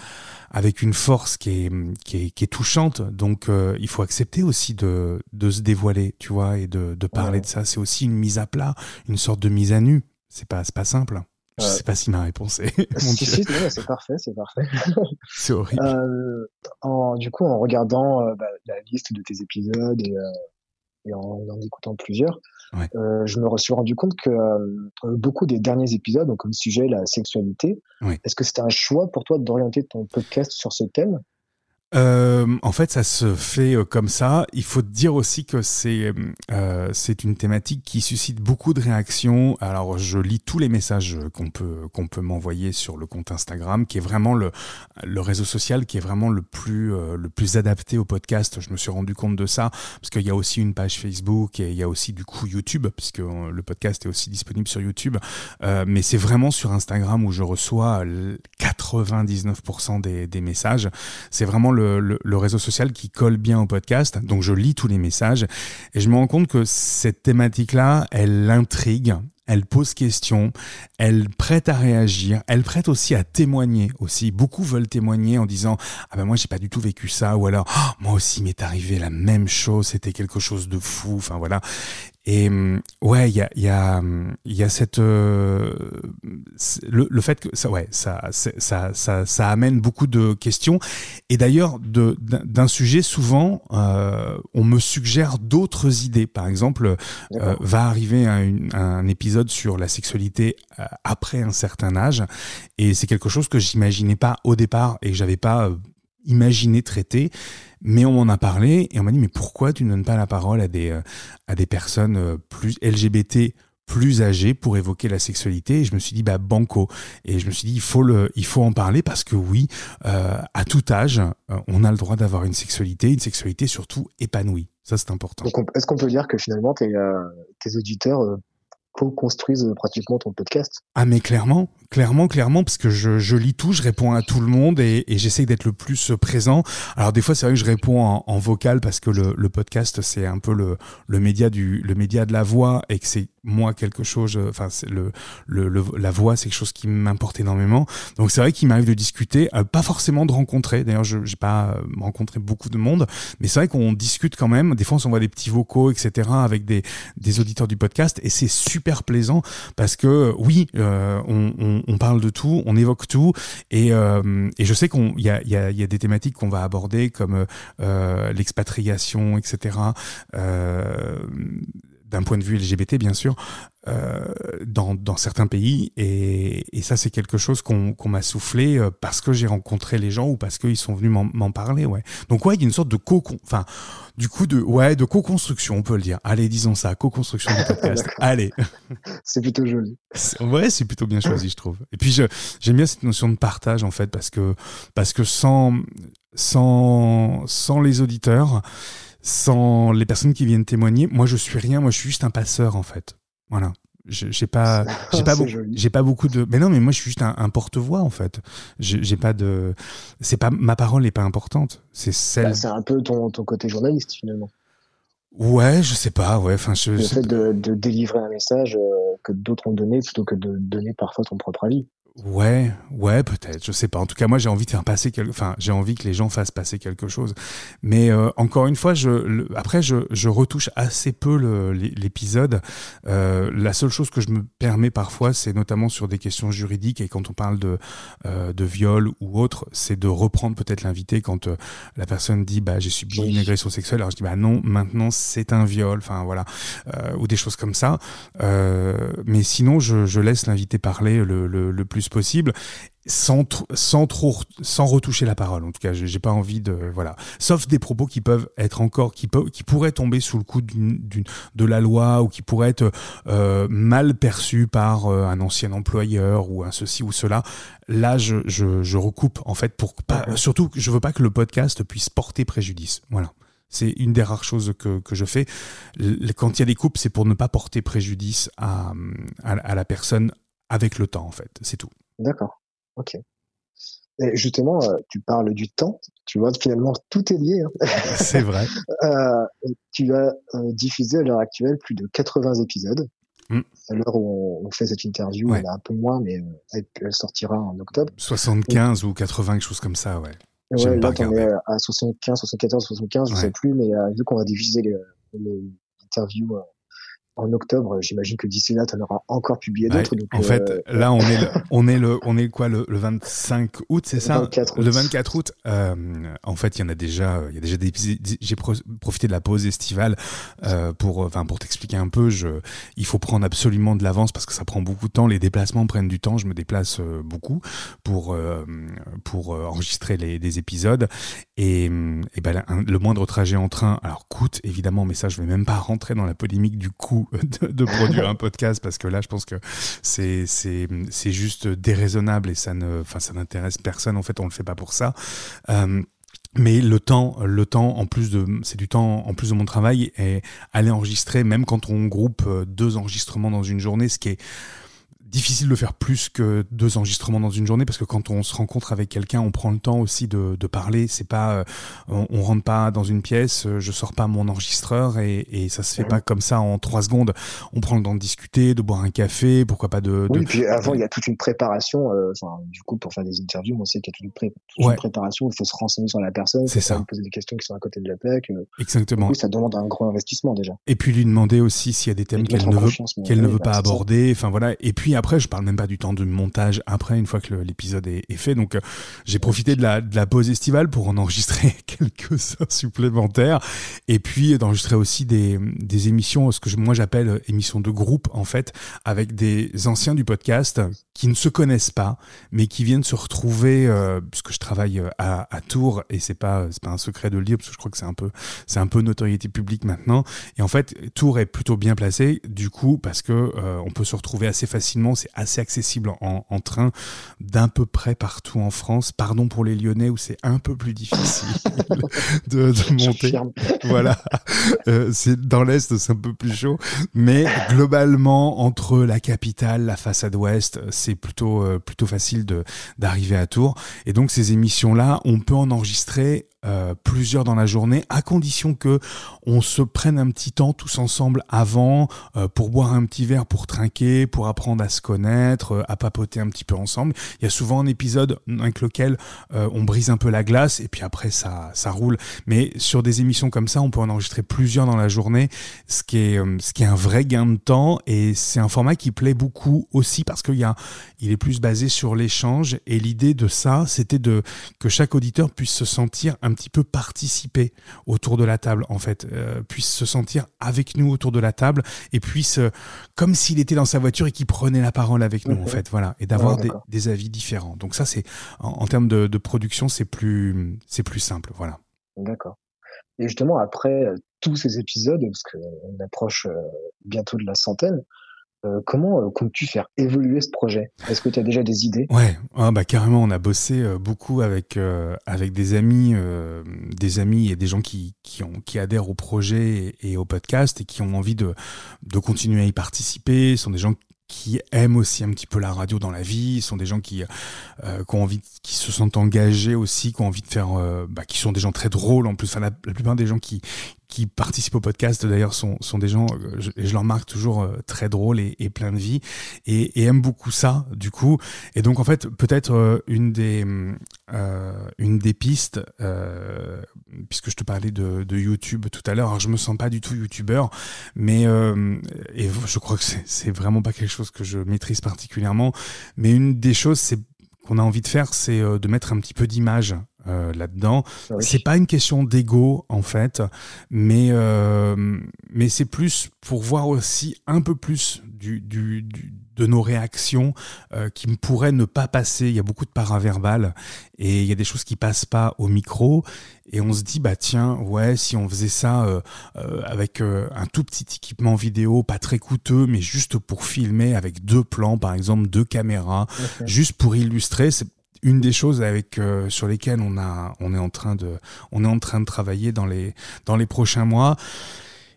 avec une force qui est, qui est, qui est touchante. Donc euh, il faut accepter aussi de, de se dévoiler, tu vois, et de, de parler de ça. C'est aussi une mise à plat, une sorte de mise à nu. C'est pas, pas simple. Je sais pas si ma réponse est. si, si, c'est parfait, c'est parfait. c'est horrible. Euh, en, du coup, en regardant euh, bah, la liste de tes épisodes et, euh, et en en écoutant plusieurs, je me suis rendu compte que beaucoup des derniers épisodes ont comme sujet la sexualité. Est-ce que c'était un choix pour toi d'orienter ton podcast sur ce thème euh, en fait, ça se fait euh, comme ça. Il faut dire aussi que c'est euh, c'est une thématique qui suscite beaucoup de réactions. Alors, je lis tous les messages qu'on peut qu'on peut m'envoyer sur le compte Instagram, qui est vraiment le le réseau social qui est vraiment le plus euh, le plus adapté au podcast. Je me suis rendu compte de ça parce qu'il y a aussi une page Facebook et il y a aussi du coup YouTube, puisque le podcast est aussi disponible sur YouTube. mais c'est vraiment sur Instagram où je reçois 99% des des messages. C'est vraiment le le, réseau social qui colle bien au podcast. Donc je lis tous les messages et je me rends compte que cette thématique-là, elle l'intrigue, elle pose question, elle prête à réagir, elle prête aussi à témoigner aussi. Beaucoup veulent témoigner en disant ah ben moi j'ai pas du tout vécu ça ou alors oh, moi aussi m'est arrivé la même chose, c'était quelque chose de fou. Enfin voilà. Et hum, ouais, il y a, y, a, y a cette euh, le, le, fait que ça ouais ça, ça ça ça amène beaucoup de questions. Et d'ailleurs de d'un sujet souvent euh, on me suggère d'autres idées. Par exemple, euh, va arriver un, un, épisode sur la sexualité euh, après un certain âge. Et c'est quelque chose que j'imaginais pas au départ et que j'avais pas imaginé traiter. Mais on m'en a parlé et on m'a dit mais pourquoi tu ne donnes pas la parole à des euh, à des personnes euh, plus LGBT plus âgées pour évoquer la sexualité? Et je me suis dit bah banco. Et je me suis dit il faut le il faut en parler parce que oui euh, à tout âge on a le droit d'avoir une sexualité une sexualité surtout épanouie. Ça c'est important. Est-ce qu'on peut dire que finalement tes, tes auditeurs co-construisent pratiquement ton podcast? Ah mais clairement, clairement, clairement, parce que je, je lis tout, je réponds à tout le monde et, et j'essaie d'être le plus présent. Alors des fois c'est vrai que je réponds en, en vocal parce que le, le podcast c'est un peu le, le média du le média de la voix et que c'est moi quelque chose. Enfin c'est le, le, la voix c'est quelque chose qui m'importe énormément. Donc c'est vrai qu'il m'arrive de discuter, euh, pas forcément de rencontrer. D'ailleurs je j'ai pas euh, rencontré beaucoup de monde, mais c'est vrai qu'on discute quand même. Des fois on s'envoie des petits vocaux etc avec des des auditeurs du podcast et c'est super super plaisant parce que oui, euh, on, on, parle de tout, on évoque tout et, euh, et je sais qu'on y a, y, y a des thématiques qu'on va aborder comme euh, l'expatriation, etc. Euh, d'un point de vue LGBT bien sûr, euh, dans, dans, certains pays. Et, et ça, c'est quelque chose qu'on qu'on m'a soufflé euh, parce que j'ai rencontré les gens ou parce qu'ils sont venus m'en parler. Ouais. Donc ouais, il y a une sorte de co, enfin, du coup de ouais de co-construction, on peut le dire. Allez, disons ça, co-construction du podcast. Allez. C'est plutôt joli. Ouais, c'est plutôt bien choisi, je trouve. Et puis j'aime bien cette notion de partage en fait parce que parce que sans sans sans les auditeurs sans les personnes qui viennent témoigner, moi je suis rien, moi je suis juste un passeur en fait. Voilà. J'ai pas, j'ai pas, j'ai pas beaucoup de. Mais non, mais moi je suis juste un, porte-voix en fait. J'ai pas de. C'est pas ma parole n'est pas importante. C'est celle. Bah, c'est un peu ton, ton côté journaliste finalement. Ouais, je sais pas. Ouais, enfin, je. Le fait de, de, délivrer un message euh, que d'autres ont donné plutôt que de donner parfois ton propre avis. Ouais, ouais, peut-être, je sais pas. En tout cas, moi, j'ai envie de faire passer quelque, enfin, j'ai envie que les gens fassent passer quelque chose. Mais euh, encore une fois, je, après, je, je, retouche assez peu l'épisode. Euh, la seule chose que je me permets parfois, c'est notamment sur des questions juridiques et quand on parle de euh, de viol ou autre, c'est de reprendre peut-être l'invité quand la personne dit, bah, j'ai subi une agression sexuelle. Alors je dis, bah non, maintenant c'est un viol. Enfin voilà, ou des choses comme ça. mais sinon, je, je laisse l'invité parler le, le, le plus possible sans, sans trop sans retoucher la parole en tout cas j'ai pas envie de voilà. Sauf des propos qui peuvent être encore qui peuvent qui pourraient tomber sous le coup d'une de la loi ou qui pourraient être euh, mal perçus par euh, un ancien employeur ou un ceci ou cela. Là je, je, je recoupe en fait pour pas surtout je veux pas que le podcast puisse porter préjudice. Voilà. C'est une des rares choses que, que je fais. Quand il y a des coupes, c'est pour ne pas porter préjudice à, à, à la personne avec le temps, en fait. C'est tout. D'accord. Ok. Et justement, euh, tu parles du temps. Tu vois, finalement, tout est lié. Hein. C'est vrai. euh, tu as euh, diffusé à l'heure actuelle plus de 80 épisodes. Mm. À l'heure où on, fait cette interview, ouais. elle a un peu moins, mais elle, sortira en octobre. 75 ou 80, quelque chose comme ça, ouais. Ouais, là, on est à 75, 74, 75, je ne sais plus, mais vu qu'on va diffuser l'interview en octobre. J'imagine que d'ici là, tu en auras encore publié d'autres. en fait, euh, là, on est, le, on est le, on est quoi, le, 25 août, c'est ça? 24 Le 24 août. Euh, en fait, il y en a déjà, il y a déjà des J'ai profité de la pause estivale euh, pour, enfin, pour t'expliquer un peu. Je, il faut prendre absolument de l'avance parce que ça prend beaucoup de temps. Les déplacements prennent du temps. Je me déplace beaucoup pour, pour enregistrer les, des épisodes. Et, et ben, le moindre trajet en train, alors coûte évidemment, mais ça, je vais même pas rentrer dans la polémique du coût de, produire un podcast parce que là, je pense que c'est c'est juste déraisonnable et ça ne, enfin, ça n'intéresse personne. En fait, on le fait pas pour ça. Euh, mais le temps, le temps en plus de, c'est du temps en plus de mon travail et aller enregistrer, même quand on groupe euh, deux enregistrements dans une journée, ce qui est difficile de faire plus que deux enregistrements dans une journée parce que quand on se rencontre avec quelqu'un, on prend le temps aussi de, de parler. C'est pas, euh, on, on, rentre pas dans une pièce, euh, je sors pas mon enregistreur et, et ça se fait pas comme ça en trois secondes. On prend le temps de discuter, de boire un café, pourquoi pas de. Oui, puis avant il y a toute une préparation. Euh, du coup, pour faire des interviews, on sait qu'il y a toute, une, pré une, préparation. Il faut se renseigner sur la personne. C'est ça. Poser des questions qui sont à côté de la plaque. Exactement. coup, ça demande un gros investissement déjà. Et puis lui demander aussi s'il y a des thèmes qu'elle ne veut, qu'elle ne veut pas aborder. Enfin voilà. Et puis après, je parle même pas du temps de montage après, une fois que l'épisode est, fait. Donc, euh, j'ai profité de la, de la pause estivale pour en enregistrer quelques heures supplémentaires. Et puis, d'enregistrer aussi des, des émissions, ce que moi j'appelle émissions de groupe, en fait, avec des anciens du podcast qui ne se connaissent pas, mais qui viennent se retrouver, euh, puisque je travaille à, Tours, et c'est pas, pas un secret de le dire, parce que je crois que c'est un peu, c'est un peu notoriété publique maintenant. Et en fait, Tours est plutôt bien placé, du coup, parce que euh, on peut se retrouver assez facilement, c'est assez accessible en, train d'un peu près partout en France. Pardon pour les Lyonnais où c'est un peu plus difficile de, monter. Voilà, euh, c'est dans l'est, c'est un peu plus chaud, mais globalement entre la capitale, la façade ouest, c'est plutôt euh, plutôt facile de d'arriver à Tours. Et donc ces émissions là, on peut en enregistrer euh, plusieurs dans la journée, à condition que on se prenne un petit temps tous ensemble avant euh, pour boire un petit verre, pour trinquer, pour apprendre à se connaître, euh, à papoter un petit peu ensemble. Il y a souvent un épisode avec lequel on brise un peu la glace et puis après ça ça roule. Mais sur des émissions comme ça, on peut en enregistrer plusieurs dans la journée, ce qui est ce qui est un vrai gain de temps et c'est un format qui plaît beaucoup aussi parce qu'il y a il est plus basé sur l'échange et l'idée de ça, c'était de que chaque auditeur puisse se sentir un un petit peu participer autour de la table, en fait, euh, puisse se sentir avec nous autour de la table et puisse, euh, comme s'il était dans sa voiture et qu'il prenait la parole avec nous, en fait, voilà, et d'avoir des, avis différents. Donc ça, c'est en, termes de, production, c'est plus, c'est plus simple, voilà. D'accord. Et justement, après euh, tous ces épisodes, parce qu'on approche bientôt de la centaine, euh, comment euh, comptes-tu faire évoluer ce projet? Est-ce que tu as déjà des idées? Ouais, ah, bah carrément, on a bossé euh, beaucoup avec avec des amis, des amis et des gens qui qui, adhèrent au projet et, au podcast et qui ont envie de de continuer à y participer. Ce sont des gens qui aiment aussi un petit peu la radio dans la vie, sont des gens qui, qui ont envie, qui se sentent engagés aussi, qui ont envie de faire, bah, qui sont des gens très drôles en plus. Enfin, la, plupart des gens qui qui participent au podcast d'ailleurs sont, sont des gens, euh, je, je leur marque toujours euh, très drôles et, et plein de vie et, et aiment beaucoup ça du coup. Et donc en fait peut-être une des une des pistes, puisque je te parlais de, de YouTube tout à l'heure, alors je me sens pas du tout youtubeur, mais et je crois que c'est vraiment pas quelque chose que je maîtrise particulièrement. Mais une des choses, c'est qu'on a envie de faire, c'est euh, de mettre un petit peu d'image euh, là-dedans. Ah c'est pas une question d'ego en fait, mais euh, mais c'est plus pour voir aussi un peu plus du, du, du de nos réactions euh, qui pourraient ne pas passer. Il y a beaucoup de paraverbal et il y a des choses qui passent pas au micro. Et on se dit, bah tiens, ouais, si on faisait ça euh, euh, avec un tout petit équipement vidéo, pas très coûteux, mais juste pour filmer avec deux plans, par exemple, deux caméras, juste pour illustrer, c'est une des choses avec sur lesquelles on a on est en train de on est en train de travailler dans les dans les prochains mois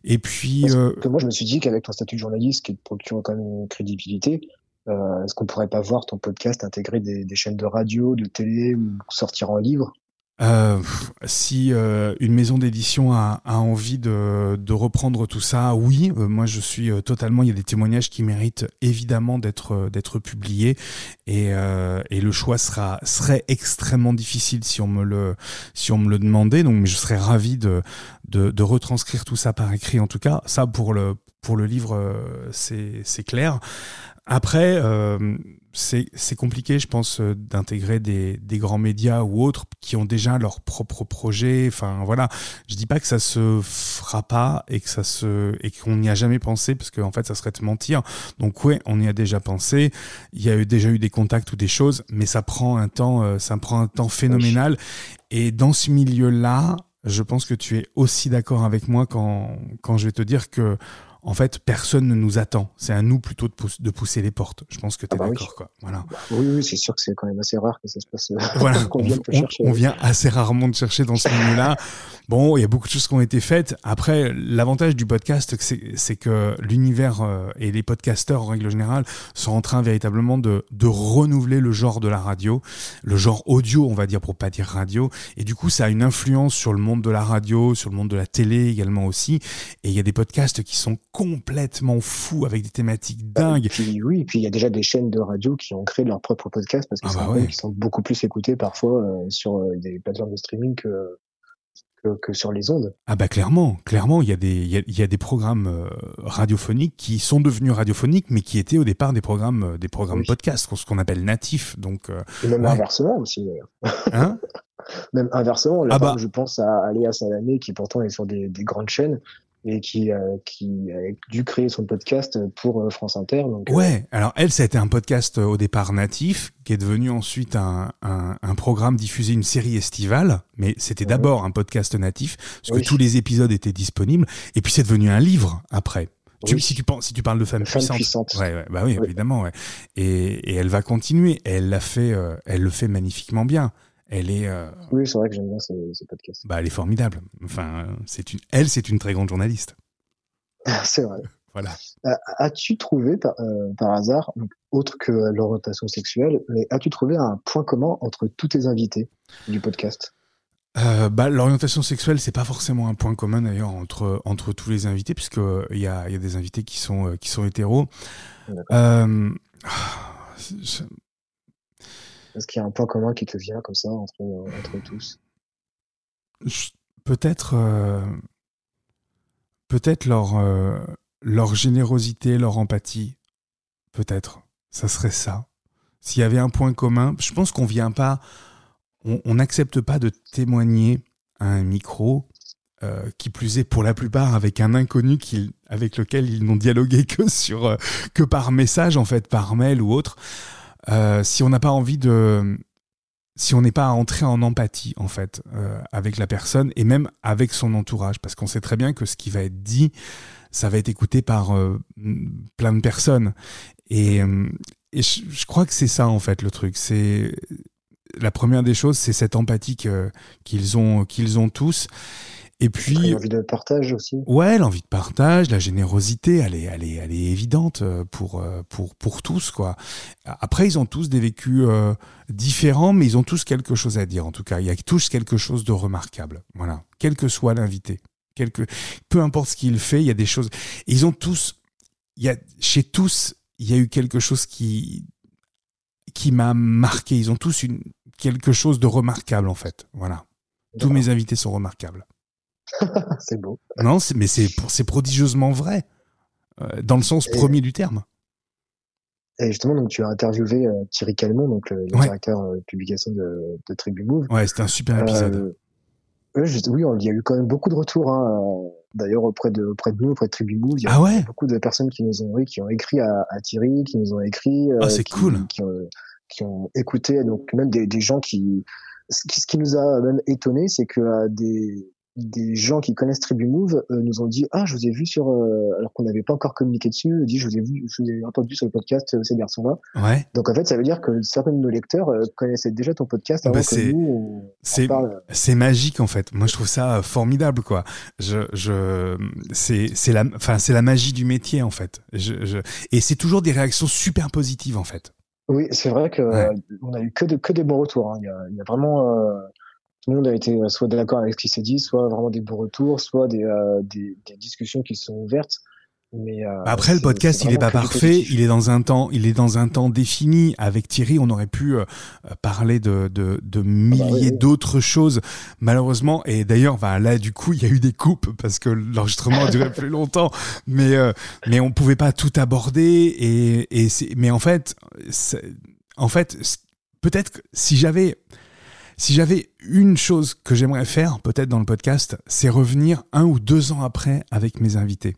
et puis. Euh, moi, je me suis dit qu'avec ton statut de journaliste qui te procure quand même une crédibilité, euh, est-ce qu'on pourrait pas voir ton podcast intégrer des, des, chaînes de radio, de télé ou sortir en livre? Euh, si euh, une maison d'édition a, envie de, reprendre tout ça, oui, euh, moi je suis totalement. Il y a des témoignages qui méritent évidemment d'être publiés et, le choix sera serait extrêmement difficile si on me le demandait. Donc, je serais ravi de, retranscrire tout ça par écrit. En tout cas, ça pour le livre, c'est clair. Après, c'est compliqué, je pense, euh, d'intégrer des, des, grands médias ou autres qui ont déjà leur propre projet. Enfin, voilà. Je dis pas que ça se fera pas et que ça se et qu'on n'y a jamais pensé parce qu'en en fait, ça serait te mentir. Donc ouais, on y a déjà pensé. Il y a eu, déjà eu des contacts ou des choses, mais ça prend un temps, euh, ça prend un temps phénoménal. Et dans ce milieu-là, je pense que tu es aussi d'accord avec moi quand quand je vais te dire que en fait, personne ne nous attend. C'est à nous plutôt de, de, pousser les portes. Je pense que tu es ah bah d'accord. Oui. Quoi. Voilà. Bah oui, oui c'est sûr que c'est quand même assez rare que ça se passe. Euh, voilà. on, on, vient assez rarement de chercher dans ce milieu-là. Bon, il y a beaucoup de choses qui ont été faites. Après, l'avantage du podcast, c'est que l'univers euh, et les podcasteurs, en règle générale, sont en train véritablement de, de renouveler le genre de la radio, le genre audio, on va dire, pour pas dire radio. Et du coup, ça a une influence sur le monde de la radio, sur le monde de la télé également aussi. Et il y a des podcasts qui sont complètement fous avec des thématiques dingues. Et puis, oui, et puis il y a déjà des chaînes de radio qui ont créé leur propre podcast parce qu'ils ah bah sont beaucoup plus écoutés parfois euh, sur euh, des plateformes de streaming que que, sur les ondes. Ah bah clairement, clairement, il y a des il y a, des programmes euh, radiophoniques qui sont devenus radiophoniques, mais qui étaient au départ des programmes des programmes podcast, ce qu'on appelle natifs. Donc et même inversement aussi. Hein? Même inversement, là, ah bah. je pense à Aléa Salamé qui pourtant est sur des, des grandes chaînes et qui, euh, qui a dû créer son podcast pour euh, France Inter. Donc, euh, ouais, alors elle, ça a été un podcast au départ natif, qui est devenu ensuite un, un, un programme diffusé, une série estivale, mais c'était d'abord un podcast natif, parce que tous les épisodes étaient disponibles, et puis c'est devenu un livre après. Tu, si, tu, penses, si tu parles de femmes, puissantes, puissante. ouais, ouais, bah oui, évidemment, ouais. Et, et elle va continuer. Elle l'a fait, elle le fait magnifiquement bien. Elle est. Euh, oui, c'est vrai que j'aime bien ce, podcast. Bah, elle est formidable. Enfin, c'est une. Elle, c'est une très grande journaliste. c'est vrai. Voilà. Euh, as-tu trouvé par, euh, par hasard, autre que l'orientation sexuelle, mais as-tu trouvé un point commun entre tous tes invités du podcast? Bah, l'orientation sexuelle, c'est pas forcément un point commun d'ailleurs entre entre tous les invités, puisque il y a, y a des invités qui sont qui sont hétéros. Euh, est-ce qu'il y a un point commun qui te vient comme ça entre, entre tous Peut-être euh, peut-être leur, euh, leur générosité, leur empathie. Peut-être. Ça serait ça. S'il y avait un point commun, je pense qu'on vient pas, on n'accepte pas de témoigner à un micro, euh, qui plus est pour la plupart avec un inconnu qui, avec lequel ils n'ont dialogué que sur que par message en fait, par mail ou autre. Euh, si on n'a pas envie de si on n'est pas entré en empathie en fait euh, avec la personne et même avec son entourage. Parce qu'on sait très bien que ce qui va être dit ça va être écouté par euh, plein de personnes. Et, et je, crois que c'est ça en fait le truc. C'est la première des choses c'est cette empathie qu'ils ont qu'ils ont tous et puis l'envie de partage aussi. Ouais, l'envie de partage, la générosité, elle est, elle est, elle est évidente euh, pour euh, pour pour tous quoi. Après, ils ont tous des vécus euh, différents, mais ils ont tous quelque chose à dire. En tout cas, il y a tous quelque chose de remarquable. Voilà, quel que soit l'invité, quelque, peu importe ce qu'il fait, il y a des choses. Ils ont tous, il y a chez tous, il y a eu quelque chose qui qui m'a marqué. Ils ont tous une quelque chose de remarquable en fait. Voilà. Tous mes invités sont remarquables. c'est beau. Non, mais c'est prodigieusement vrai, euh, dans le sens premier du terme. Et justement, donc, tu as interviewé euh, Thierry Calmont, donc, le, directeur de euh, publication de, de Tribu Move. Ouais, c'était un super épisode. oui, il y a eu quand même beaucoup de retours. Hein, D'ailleurs, auprès de, auprès de nous, auprès de Tribu Move, il y a ah beaucoup de personnes qui nous ont, qui ont écrit à, Thierry, qui nous ont écrit. Ah, c'est cool. Qui ont, qui ont, écouté, donc même des, des gens qui. Ce qui nous a même étonné, c'est que des, des gens qui connaissent Tribu Move euh, nous ont dit ah je vous ai vu sur euh, alors qu'on n'avait pas encore communiqué dessus dit je vous ai vu je vous ai entendu sur le podcast euh, ces garçons là ouais. donc en fait ça veut dire que certains de nos lecteurs connaissaient déjà ton podcast avant bah, que nous c'est c'est magique en fait. Moi je trouve ça formidable quoi. Je je c'est c'est la enfin c'est la magie du métier en fait. Je, je... et c'est toujours des réactions super positives en fait. Oui c'est vrai que on a eu que de, que des bons retours hein. il, y a, il y a vraiment tout le monde a été euh, soit d'accord avec ce qui s'est dit, soit vraiment des bons retours, soit des, euh, des, des, discussions qui sont ouvertes. Mais euh, après le podcast, il est pas parfait. Il est dans un temps, il est dans un temps défini. Avec Thierry, on aurait pu euh, parler de de, de milliers Ah bah oui, oui. d'autres choses. Malheureusement, et d'ailleurs, bah, là, du coup, il y a eu des coupes parce que l'enregistrement a duré plus longtemps. Mais euh, mais on pouvait pas tout aborder. Et et c'est, mais en fait, en fait, peut-être que si j'avais si j'avais une chose que j'aimerais faire, peut-être dans le podcast, c'est revenir un ou deux ans après avec mes invités.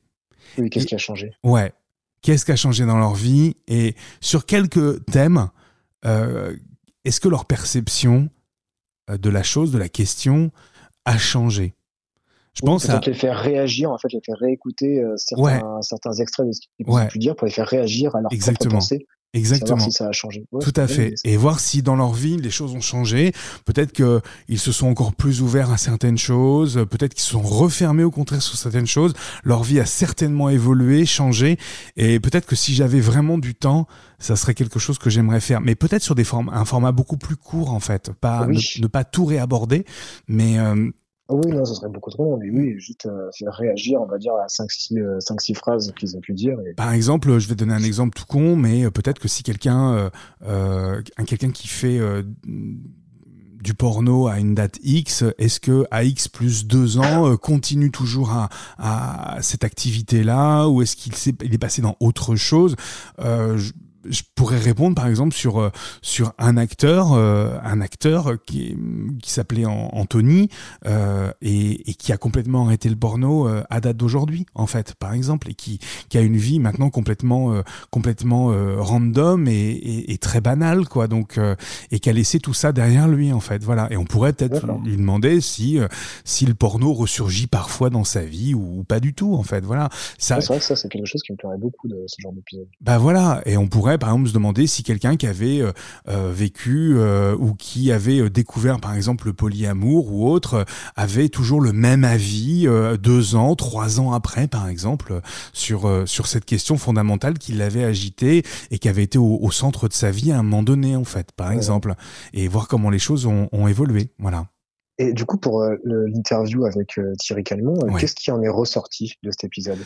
Oui, qu'est-ce qui a changé? Ouais. Qu'est-ce qui a changé dans leur vie? Et sur quelques thèmes, euh, est-ce que leur perception euh, de la chose, de la question, a changé? Je Oui, pense à peut-être les faire réagir, en fait, les faire réécouter euh, certains, Ouais. certains extraits de ce qu'ils Ouais. ont pu dire pour les faire réagir à leur Exactement. propre pensée, exactement. savoir si ça a changé. Ouais, Tout à fait. Et voir si dans leur vie les choses ont changé. Peut-être que ils se sont encore plus ouverts à certaines choses. Peut-être qu'ils se sont refermés au contraire sur certaines choses. Leur vie a certainement évolué, changé. Et peut-être que si j'avais vraiment du temps, ça serait quelque chose que j'aimerais faire. Mais peut-être sur des formes, un format beaucoup plus court en fait. Pas Oui. ne, ne pas tout réaborder, mais euh, oui, non, ça serait beaucoup trop long. Mais oui, juste euh, réagir, on va dire, à 5-6 euh, 5-6 phrases qu'ils ont pu dire. Par exemple, je vais donner un exemple tout con, mais euh, peut-être que si quelqu'un, euh, euh, un quelqu'un qui fait euh, du porno à une date X, est-ce que à X plus deux ans continue toujours à, à cette activité-là, ou est-ce qu'il s'est, il est passé dans autre chose? Je, je pourrais répondre par exemple sur euh, sur un acteur euh, un acteur qui qui s'appelait An- Anthony euh, et, et qui a complètement arrêté le porno à date d'aujourd'hui en fait par exemple et qui qui a une vie maintenant complètement complètement random et, et, et très banale quoi. Donc et qui a laissé tout ça derrière lui en fait. Voilà. Et on pourrait peut-être lui demander si si le porno ressurgit parfois dans sa vie ou, ou pas du tout en fait. Voilà. Ça c'est vrai que ça, c'est quelque chose qui me plairait beaucoup de ce genre d'épisode. bah voilà, et on pourrait par exemple se demander si quelqu'un qui avait euh, euh, vécu euh, ou qui avait découvert par exemple le polyamour ou autre avait toujours le même avis euh, deux ans, trois ans après par exemple sur sur cette question fondamentale qui l'avait agité et qui avait été au, au centre de sa vie à un moment donné en fait par Ouais. exemple et voir comment les choses ont, ont évolué voilà. Et du coup, pour euh, l'interview avec euh, Thierry Calmont, euh, Ouais. qu'est-ce qui en est ressorti de cet épisode?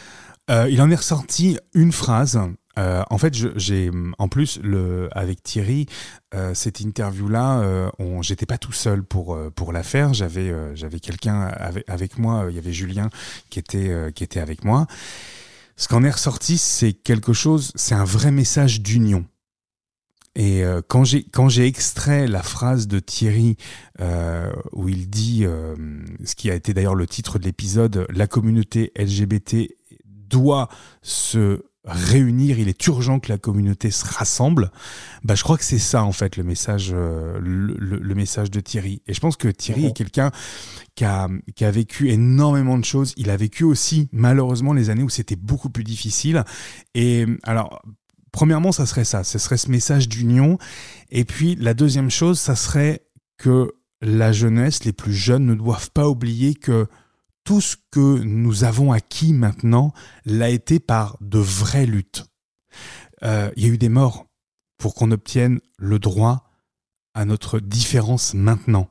Il en est ressorti une phrase. Euh, en fait, j'ai en plus le avec Thierry euh, cette interview-là, euh, j'étais pas tout seul pour euh, pour la faire. J'avais euh, j'avais quelqu'un avec, moi. Il y avait Julien qui était euh, qui était avec moi. Ce qu'en est ressorti, c'est quelque chose. C'est un vrai message d'union. Et euh, quand j'ai quand j'ai extrait la phrase de Thierry euh, où il dit euh, ce qui a été d'ailleurs le titre de l'épisode, la communauté LGBT doit se réunir, il est urgent que la communauté se rassemble. Bah, je crois que c'est ça en fait le message, euh, le, le- le message de Thierry. Et je pense que Thierry Mhm. est quelqu'un qui a, qui a vécu énormément de choses. Il a vécu aussi malheureusement les années où c'était beaucoup plus difficile. Et alors premièrement, ça serait ça, ce serait ce message d'union. Et puis la deuxième chose, ça serait que la jeunesse, les plus jeunes, ne doivent pas oublier que tout ce que nous avons acquis maintenant l'a été par de vraies luttes. Euh, Il y a eu des morts pour qu'on obtienne le droit à notre différence maintenant.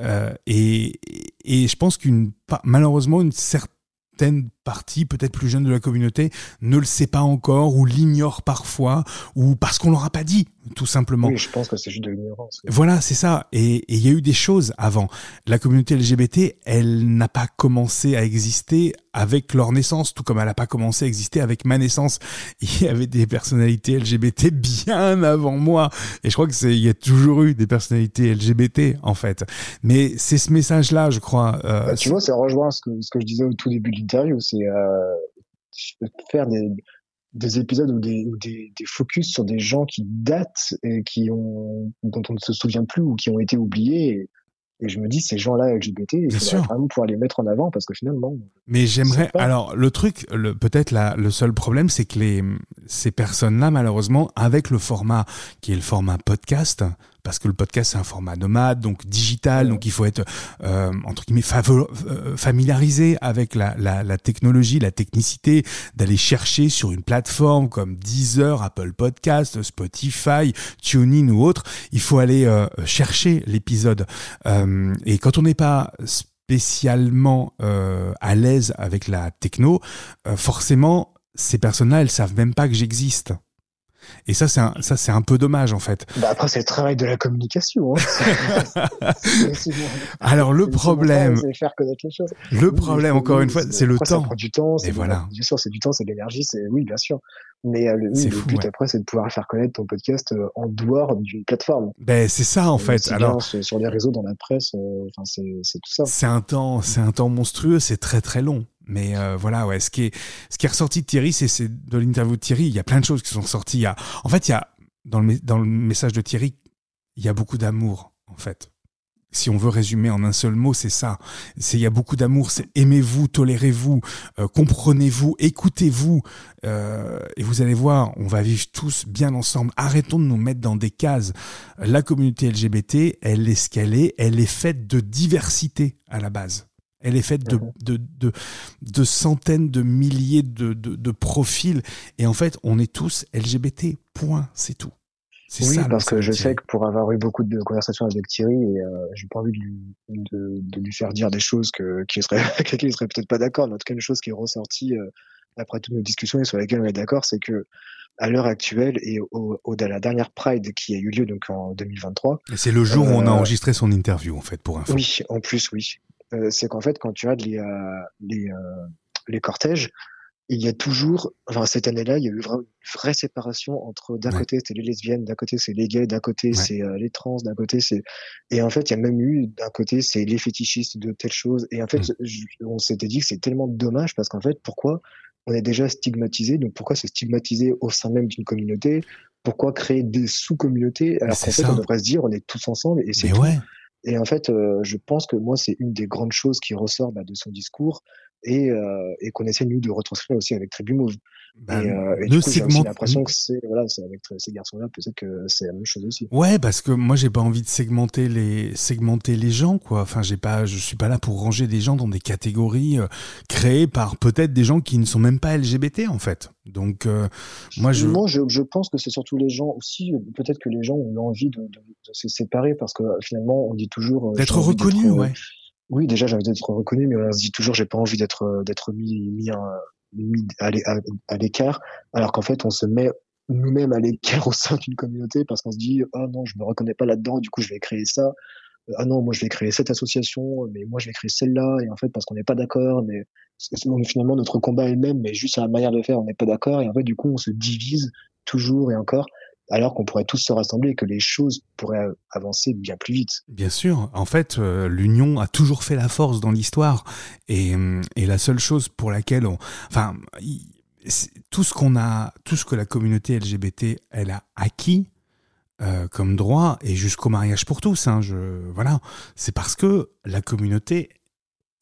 Euh, et, et je pense qu'une malheureusement une certaine partie, peut-être plus jeune de la communauté, ne le sait pas encore ou l'ignore parfois ou parce qu'on leur a pas dit, tout simplement. Oui, je pense que c'est juste de l'ignorance. Voilà, c'est ça. Et et il y a eu des choses avant. La communauté LGBT, elle n'a pas commencé à exister avec leur naissance, tout comme elle n'a pas commencé à exister avec ma naissance. Il y avait des personnalités LGBT bien avant moi. Et je crois que c'est, il y a toujours eu des personnalités LGBT, en fait. Mais c'est ce message-là, je crois. euh, Bah, tu vois, ça rejoint ce que, ce que je disais au tout début de l'interview, c'est euh, faire des, des épisodes ou des, ou des, des focus sur des gens qui datent et qui ont, dont on ne se souvient plus ou qui ont été oubliés. Et, et je me dis, ces gens-là LGBT, il faudrait vraiment pouvoir les mettre en avant parce que finalement, Mais j'aimerais. C'est pas- Alors, le truc, le, peut-être le seul problème, c'est que les, ces personnes-là, malheureusement, avec le format qui est le format podcast, parce que le podcast c'est un format nomade, donc digital, donc il faut être euh, entre guillemets euh, familiarisé avec la, la, la technologie, la technicité, d'aller chercher sur une plateforme comme Deezer, Apple Podcast, Spotify, TuneIn ou autre. Il faut aller euh, chercher l'épisode. Euh, et quand on n'est pas spécialement euh, à l'aise avec la techno, euh, forcément ces personnes-là, elles savent même pas que j'existe. Et ça, c'est un, ça, c'est un peu dommage, en fait. Bah après, c'est le travail de la communication. Hein. Alors, le problème. faire connaître les choses. Le problème, encore une fois, c'est le temps. Ça prend du temps. Et voilà. Bien sûr, c'est du temps, c'est de l'énergie, c'est, oui, bien sûr. Mais euh, le, but après, c'est de pouvoir faire connaître ton podcast euh, en dehors d'une plateforme. Ben, c'est ça, en fait. Alors, sur les réseaux, dans la presse, euh, c'est tout ça. C'est un temps, c'est un temps monstrueux, c'est très, très long. Mais euh, voilà, ouais, ce qui est, ce qui est ressorti de Thierry, c'est de l'interview de Thierry. Il y a plein de choses qui sont sorties. Il y a, en fait, il y a dans le, dans le message de Thierry, il y a beaucoup d'amour, en fait. Si on veut résumer en un seul mot, c'est ça. C'est il y a beaucoup d'amour. C'est aimez-vous, tolérez-vous, euh, comprenez-vous, écoutez-vous, euh, et vous allez voir, on va vivre tous bien ensemble. Arrêtons de nous mettre dans des cases. La communauté LGBT, elle est ce qu'elle est. Elle est faite de diversité à la base. Elle est faite de, mhm. de, de, de, centaines de milliers de, de, profils. Et en fait, on est tous LGBT. Point. C'est tout. Oui, ça, parce que je sais que pour avoir eu beaucoup de conversations avec Thierry, et euh, j'ai pas envie de lui, de, lui faire dire des choses que, qui serait, avec lesquelles il serait peut-être pas d'accord. Mais en tout cas, une chose qui est ressortie euh, après toutes nos discussions et sur lesquelles on est d'accord, c'est que à l'heure actuelle et au, au, de la dernière Pride qui a eu lieu donc en 2023. C'est le jour où on a euh, enregistré son interview en fait pour info. Oui, en plus oui. Euh, c'est qu'en fait, quand tu as les, euh, les, euh, les cortèges, il y a toujours, enfin cette année-là, il y a eu une vraie séparation entre d'un côté c'était les lesbiennes, d'un côté c'est les gays, d'un côté c'est les trans, d'un côté c'est et en fait il y a même eu d'un côté c'est les fétichistes de telle chose et en fait mm. on s'était dit que c'est tellement dommage parce qu'en fait pourquoi on est déjà stigmatisé donc pourquoi se stigmatiser au sein même d'une communauté? Pourquoi créer des sous-communautés alors qu'en fait on devrait se dire on est tous ensemble et c'est ouais. Et en fait, euh, je pense que moi, c'est une des grandes choses qui ressort bah, de son discours et, euh, et qu'on essaie, nous, de retranscrire aussi avec Tribumove. Bah, et, euh, et l'impression que c'est voilà, avec ces garçons-là, peut-être que c'est la même chose aussi. Ouais, parce que moi, j'ai pas envie de segmenter les segmenter les gens, quoi. Enfin, j'ai pas, je suis pas là pour ranger des gens dans des catégories euh, créées par peut-être des gens qui ne sont même pas LGBT, en fait. Donc, euh, moi, je... Moi, je, je pense que c'est surtout les gens aussi. Peut-être que les gens ont envie de, de, de, se séparer parce que finalement, on dit toujours d'être reconnu, ouais. Oui, déjà, j'ai envie d'être reconnu, mais on se dit toujours, j'ai pas envie d'être d'être mis mis, mis à l'écart, alors qu'en fait, on se met nous-mêmes à l'écart au sein d'une communauté parce qu'on se dit, ah non, je me reconnais pas là-dedans, du coup, je vais créer ça. Ah non, moi, je vais créer cette association, mais moi, je vais créer celle-là. Et en fait, parce qu'on n'est pas d'accord, mais finalement, notre combat est le même, mais juste à la manière de faire, on n'est pas d'accord. Et en fait, du coup, on se divise toujours et encore alors qu'on pourrait tous se rassembler et que les choses pourraient avancer bien plus vite. Bien sûr, en fait, euh, l'union a toujours fait la force dans l'histoire, et, la seule chose pour laquelle on, enfin, tout ce qu'on a, tout ce que la communauté LGBT elle a acquis euh, comme droit et jusqu'au mariage pour tous, hein, je, voilà, c'est parce que la communauté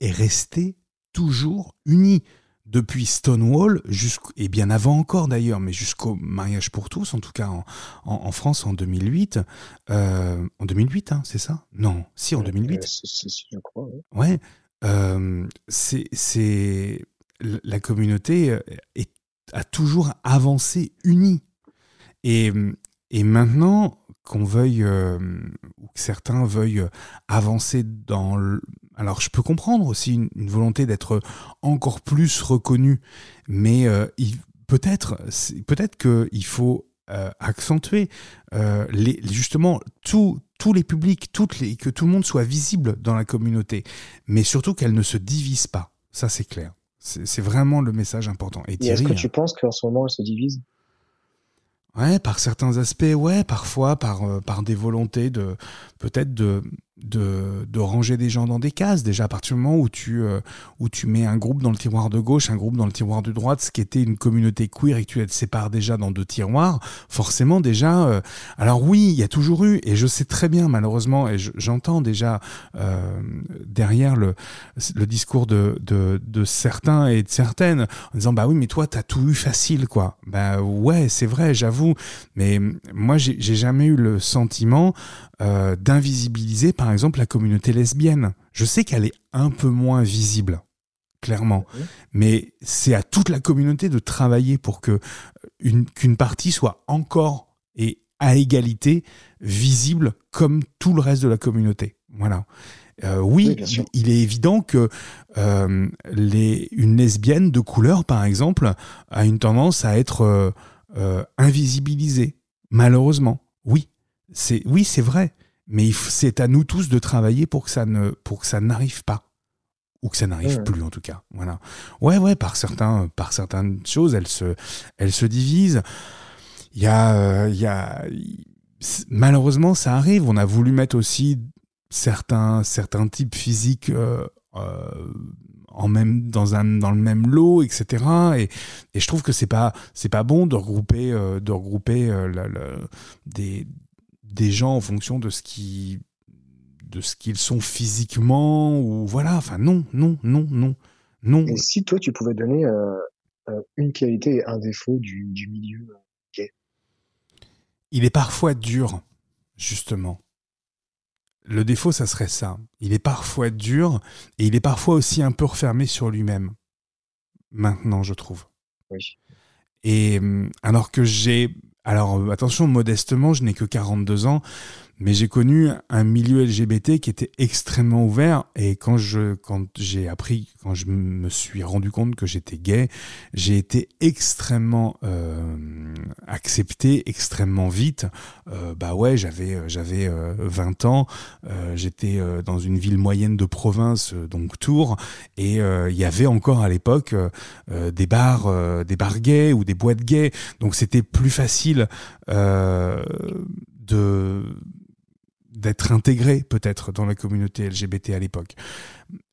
est restée toujours unie depuis Stonewall, et bien avant encore d'ailleurs, mais jusqu'au mariage pour tous, en tout cas en, en, France en 2008. Euh, en 2008, hein, c'est ça? Non, si, en 2008. Euh, je crois. Ouais. Euh, c'est la communauté est, a toujours avancé unie. Et, et maintenant, qu'on veuille, ou que certains veuillent avancer dans le, alors je peux comprendre aussi une, volonté d'être encore plus reconnu, mais euh, peut-être peut-être qu'il faut euh, accentuer euh, les, justement tous les publics, toutes les, que tout le monde soit visible dans la communauté, mais surtout qu'elle ne se divise pas. Ça c'est clair. C'est vraiment le message important. Et est-ce que tu penses qu'en ce moment elle se divise? Ouais, par certains aspects, ouais, parfois par, par des volontés de peut-être de de, de, ranger des gens dans des cases. Déjà, à partir du moment où tu, euh, où tu mets un groupe dans le tiroir de gauche, un groupe dans le tiroir de droite, ce qui était une communauté queer et que tu les sépares déjà dans deux tiroirs, forcément déjà... Euh, alors oui, il y a toujours eu, et je sais très bien malheureusement, et j'entends déjà euh, derrière le, le discours de, de, de, certains et de certaines, en disant, bah oui, mais toi, t'as tout eu facile, quoi. Bah ouais, c'est vrai, j'avoue, mais moi, j'ai jamais eu le sentiment euh, d'invisibiliser par exemple la communauté lesbienne. Je sais qu'elle est un peu moins visible, clairement, mais c'est à toute la communauté de travailler pour que une, qu'une partie soit encore et à égalité visible comme tout le reste de la communauté. Voilà. oui, il, est évident que les, une lesbienne de couleur, par exemple, a une tendance à être invisibilisée, malheureusement. Oui, c'est oui, c'est vrai, mais c'est à nous tous de travailler pour que ça ne pour que ça n'arrive pas ou que ça n'arrive plus en tout cas. Voilà. Ouais, ouais, par certains, par certaines choses, elles se, elles se divisent. Il y a, euh, il y a, malheureusement, ça arrive. On a voulu mettre aussi certains, certains types physiques euh, euh, en même dans un dans le même lot, etc. Et, et je trouve que c'est pas c'est pas bon de regrouper de regrouper des des gens en fonction de ce qui de ce qu'ils sont physiquement ou voilà. Enfin non, non, non, non, non. Et si toi tu pouvais donner euh, euh, une qualité et un défaut du, du milieu euh, gay? Il est parfois dur, justement. Le défaut, ça serait ça. Il est parfois dur et il est parfois aussi un peu refermé sur lui-même. Maintenant, je trouve. Oui. Et alors que j'ai. Alors, attention, modestement, je n'ai que 42 ans mais j'ai connu un milieu LGBT qui était extrêmement ouvert et quand je quand j'ai appris quand je me suis rendu compte que j'étais gay j'ai été extrêmement euh, accepté extrêmement vite. Euh, bah ouais j'avais j'avais 20 euh, ans. Euh, j'étais euh, dans une ville moyenne de province donc Tours. Et il y avait encore à l'époque des bars des bars gays ou des boîtes gays. Donc c'était plus facile de d'être intégré peut-être dans la communauté LGBT à l'époque.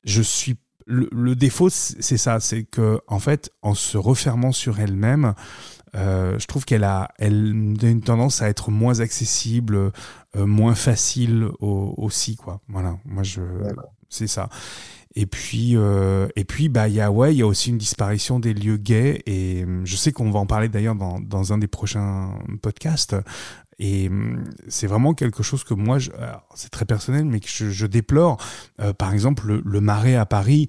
Je suis le, défaut, c'est ça, c'est que en fait, en se refermant sur elle-même, euh, je trouve qu'elle a, elle a une tendance à être moins accessible, euh, moins facile aussi, quoi. Voilà, moi je, c'est ça. Et puis, euh, et puis, bah, il y a, ouais, il y a aussi une disparition des lieux gays. Et je sais qu'on va en parler d'ailleurs dans, dans un des prochains podcasts. Et hum, c'est vraiment quelque chose que moi, c'est très personnel, mais que je, déplore. Euh, par exemple, le, marais à Paris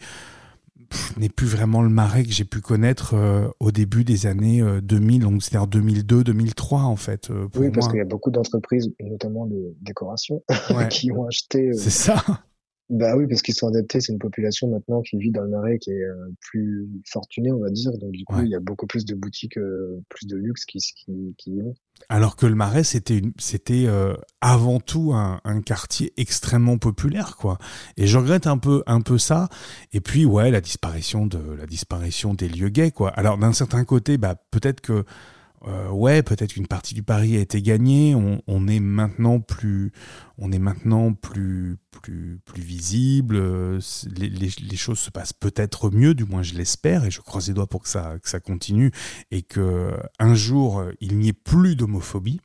n'est plus vraiment le marais que j'ai pu connaître euh, au début des années 2000, euh, donc c'est-à-dire 2002-2003 en fait. oui, parce qu'il y a beaucoup d'entreprises, notamment de décoration, qui ont acheté. c'est ça. Bah oui, parce qu'ils sont adaptés. C'est une population maintenant qui vit dans le marais qui est plus fortunée, on va dire. Donc du coup, il y a beaucoup plus de boutiques, plus de luxe qui, qui, qui y vont. Alors que le Marais, c'était c'était euh, avant tout un, quartier extrêmement populaire, quoi. Et je regrette un peu, un peu ça. Et puis, ouais, la disparition de la disparition des lieux gays, quoi. Alors, d'un certain côté, bah, peut-être que euh, ouais, peut-être qu'une partie du pari a été gagnée. On, est maintenant plus, on est maintenant plus, plus, plus visible. Les, choses se passent peut-être mieux, du moins je l'espère, et je croise les doigts pour que ça, que ça continue et que un jour il n'y ait plus d'homophobie.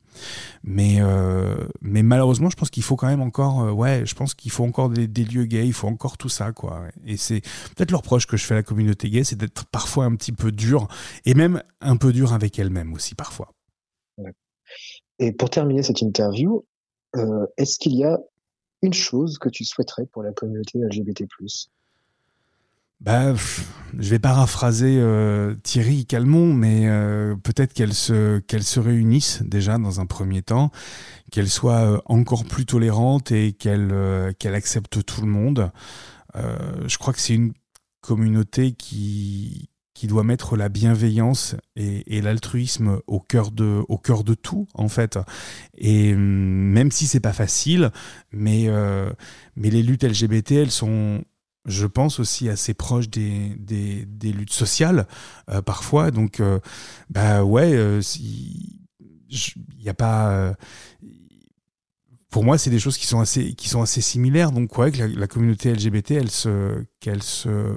Mais, euh, mais malheureusement, je pense qu'il faut quand même encore, euh, ouais, je pense qu'il faut encore des, lieux gays, il faut encore tout ça, quoi. Et c'est peut-être le reproche que je fais à la communauté gay, c'est d'être parfois un petit peu dur, et même un peu dur avec elle-même aussi, parfois. Et pour terminer cette interview, euh, est-ce qu'il y a une chose que tu souhaiterais pour la communauté LGBT+. Bah, je vais paraphraser euh, Thierry Calmont, mais euh, peut-être qu'elles se se réunissent déjà dans un premier temps, qu'elles soient euh, encore plus tolérantes et qu'elles qu'elles acceptent tout le monde. je crois que c'est une communauté qui qui doit mettre la bienveillance et, l'altruisme au cœur de au cœur de tout en fait et hum, même si c'est pas facile mais mais les luttes LGBT elles sont je pense aussi assez proche des, des, luttes sociales euh, parfois. Donc, euh, bah ouais, euh, il n'y a pas. pour moi, c'est des choses qui sont assez, qui sont assez similaires. Donc, ouais, que la, communauté LGBT, elle se, qu'elle se,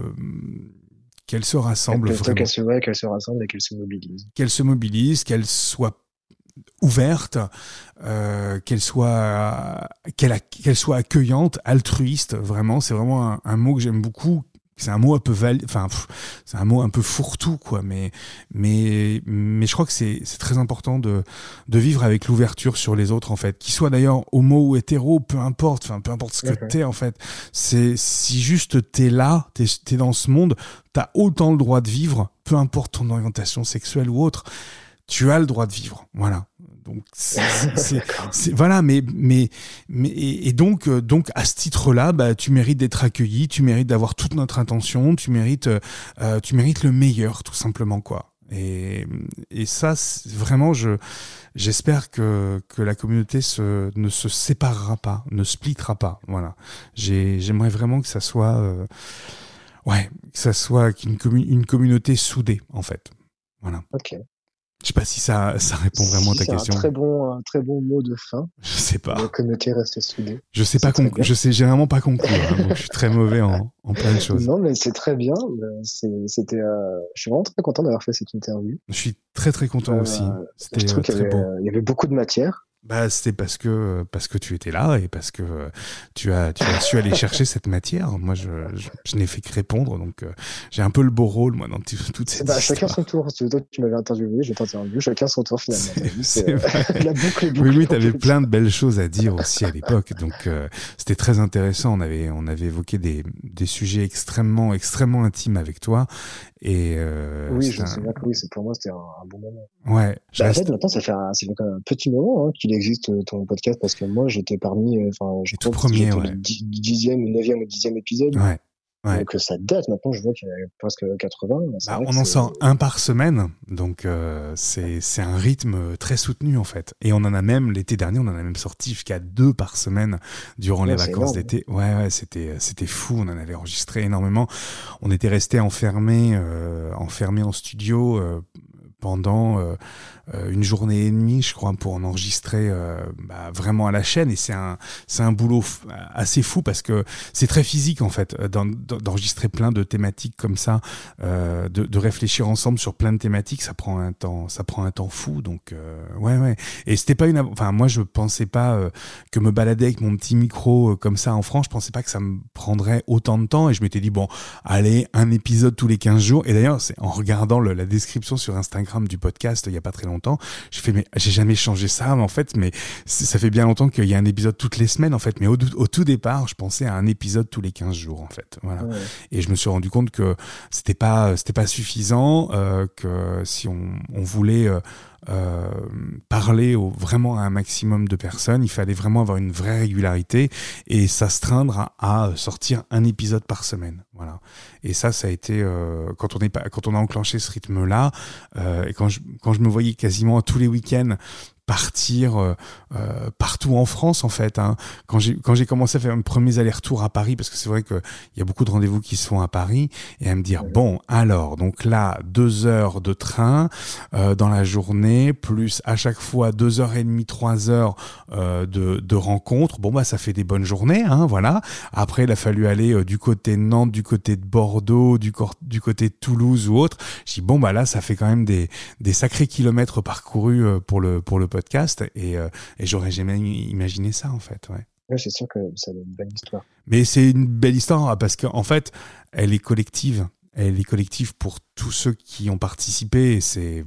qu'elle se rassemble. Qu'elle se, qu'elle se rassemble et qu'elle se mobilise. Qu'elle se mobilise, qu'elle soit ouverte, euh, qu'elle soit qu'elle qu'elle soit accueillante, altruiste. Vraiment, c'est vraiment un, mot que j'aime beaucoup. C'est un mot un peu enfin c'est un mot un peu fourre-tout quoi, mais mais mais je crois que c'est c'est très important de de vivre avec l'ouverture sur les autres en fait, qu'ils soient d'ailleurs homo ou hétéro, peu importe, enfin peu importe ce que t'es en fait. C'est si juste t'es là, t'es es dans ce monde, t'as autant le droit de vivre, peu importe ton orientation sexuelle ou autre tu as le droit de vivre. Voilà. Donc c'est voilà, mais mais mais et, donc euh, donc à ce titre-là, bah tu mérites d'être accueilli, tu mérites d'avoir toute notre attention, tu mérites euh, tu mérites le meilleur tout simplement quoi. Et et ça vraiment je j'espère que que la communauté se ne se séparera pas, ne splittera pas. Voilà. J'aimerais vraiment que ça soit euh, ouais que ça soit une, une communauté soudée en fait. Voilà. Ok. Je sais pas si ça, ça répond vraiment à ta question. C'est un très bon, un très bon mot de fin. Je sais pas. La communauté reste soudée. Je sais pas je sais généralement pas conclure. Hein, je suis très mauvais en, en plein de choses. Non, mais c'est très bien. C'était, euh, je suis vraiment très content d'avoir fait cette interview. Je suis très très content euh, aussi. C'était euh, très beau. Il y avait beaucoup de matière. Bah, c'était parce que parce que tu étais là et parce que tu as tu as su aller chercher cette matière. Moi, je je, n'ai fait que répondre, donc euh, j'ai un peu le beau rôle moi dans toutes ces. Bah, chacun son tour. Tu, tu m'avais interviewé, j'ai interviewé. Chacun son tour finalement. C'est euh, la boucle, boucle. Oui, oui, t'avais plein de belles choses à dire aussi à l'époque, donc euh, c'était très intéressant. On avait on avait évoqué des des sujets extrêmement extrêmement intimes avec toi et euh, oui, je me souviens que oui, pour moi c'était un, bon moment. Ouais. Bah, En fait, maintenant ça fait un, ça fait quand même un petit moment hein, qu'il existe euh, ton podcast parce que moi j'étais parmi, euh, enfin, je crois tout premier, ouais. le dixième, neuvième ou dixième épisode. Ouais. Donc ça date maintenant, je vois qu'il y a presque 80. Bah, on en sort un par semaine, donc euh, c'est un rythme très soutenu en fait. Et on en a même, l'été dernier, on en a même sorti jusqu'à deux par semaine durant les vacances d'été. Ouais, ouais, c'était c'était fou, on en avait enregistré énormément. On était resté enfermé, euh, enfermé en studio euh, pendant euh, euh, une journée et demie, je crois, pour en enregistrer euh, bah, vraiment à la chaîne. Et c'est un, c'est un boulot assez fou parce que c'est très physique en fait d'enregistrer plein de thématiques comme ça, de, de, réfléchir ensemble sur plein de thématiques. Ça prend un temps, ça prend un temps fou. Donc ouais, ouais. Et c'était pas une, enfin moi je pensais pas que me balader avec mon petit micro comme ça en France, je pensais pas que ça me prendrait autant de temps. Et je m'étais dit bon, allez, un épisode tous les 15 jours. Et d'ailleurs, c'est en regardant la description sur Instagram du podcast il y a pas très longtemps. J'ai fait mais j'ai jamais changé ça, mais en fait, mais ça fait bien longtemps qu'il y a un épisode toutes les semaines en fait. Mais au, tout départ, je pensais à un épisode tous les 15 jours en fait. Voilà. Et je me suis rendu compte que c'était pas c'était pas suffisant, euh, que si on, on voulait euh, euh, parler au, vraiment à un maximum de personnes. Il fallait vraiment avoir une vraie régularité et s'astreindre à, à sortir un épisode par semaine. Voilà. Et ça, ça a été euh, quand on est quand on a enclenché ce rythme-là euh, et quand je quand je me voyais quasiment tous les week-ends partir euh, euh, partout en France en fait. Hein. Quand j'ai quand j'ai commencé à faire mes premiers allers-retours à Paris, parce que c'est vrai qu'il y a beaucoup de rendez-vous qui se font à Paris, et à me dire bon alors donc là deux heures de train euh, dans la journée, plus à chaque fois deux heures et demie, trois heures euh, de, de rencontres. Bon bah ça fait des bonnes journées, hein, voilà. Après il a fallu aller du côté de Nantes, du côté de Bordeaux, du, du côté de Toulouse ou autre. Je dis bon bah là ça fait quand même des des sacrés kilomètres parcourus euh, pour le pour le podcast et, euh, et j'aurais jamais imaginé ça en fait. Ouais. Ouais, c'est sûr que c'est une belle histoire. Mais c'est une belle histoire hein, parce qu'en fait, elle est collective. Elle est collective pour tous ceux qui ont participé. C'est,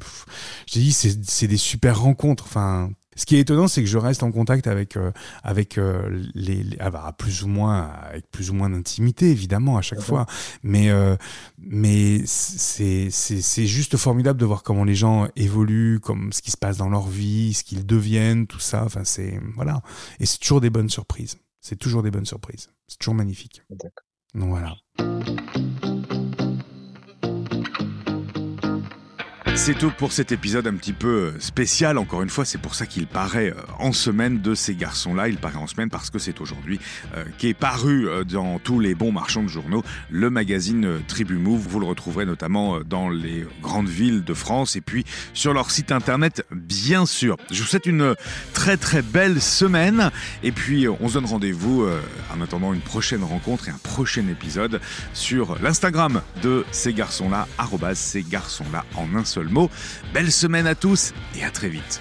je dis, c'est des super rencontres. Enfin, ce qui est étonnant, c'est que je reste en contact avec euh, avec euh, les, les ah bah, plus ou moins avec plus ou moins d'intimité évidemment à chaque fois, mais euh, mais c'est c'est c'est juste formidable de voir comment les gens évoluent, comme ce qui se passe dans leur vie, ce qu'ils deviennent, tout ça. Enfin c'est voilà, et c'est toujours des bonnes surprises. C'est toujours des bonnes surprises. C'est toujours magnifique. Donc voilà. C'est tout pour cet épisode un petit peu euh, spécial. Encore une fois, c'est pour ça qu'il paraît euh, en semaine de ces garçons-là. Il paraît en semaine parce que c'est aujourd'hui euh, qui est paru dans tous les bons marchands de journaux le magazine Tribu Move. Vous le retrouverez notamment dans les grandes villes de France et puis sur leur site internet, bien sûr. Je vous souhaite une très très belle semaine et puis on se donne rendez-vous en attendant une prochaine rencontre et un prochain épisode sur l'Instagram de ces garçons-là, ces garçons-là en un seul mot. Belle semaine à tous et à très vite.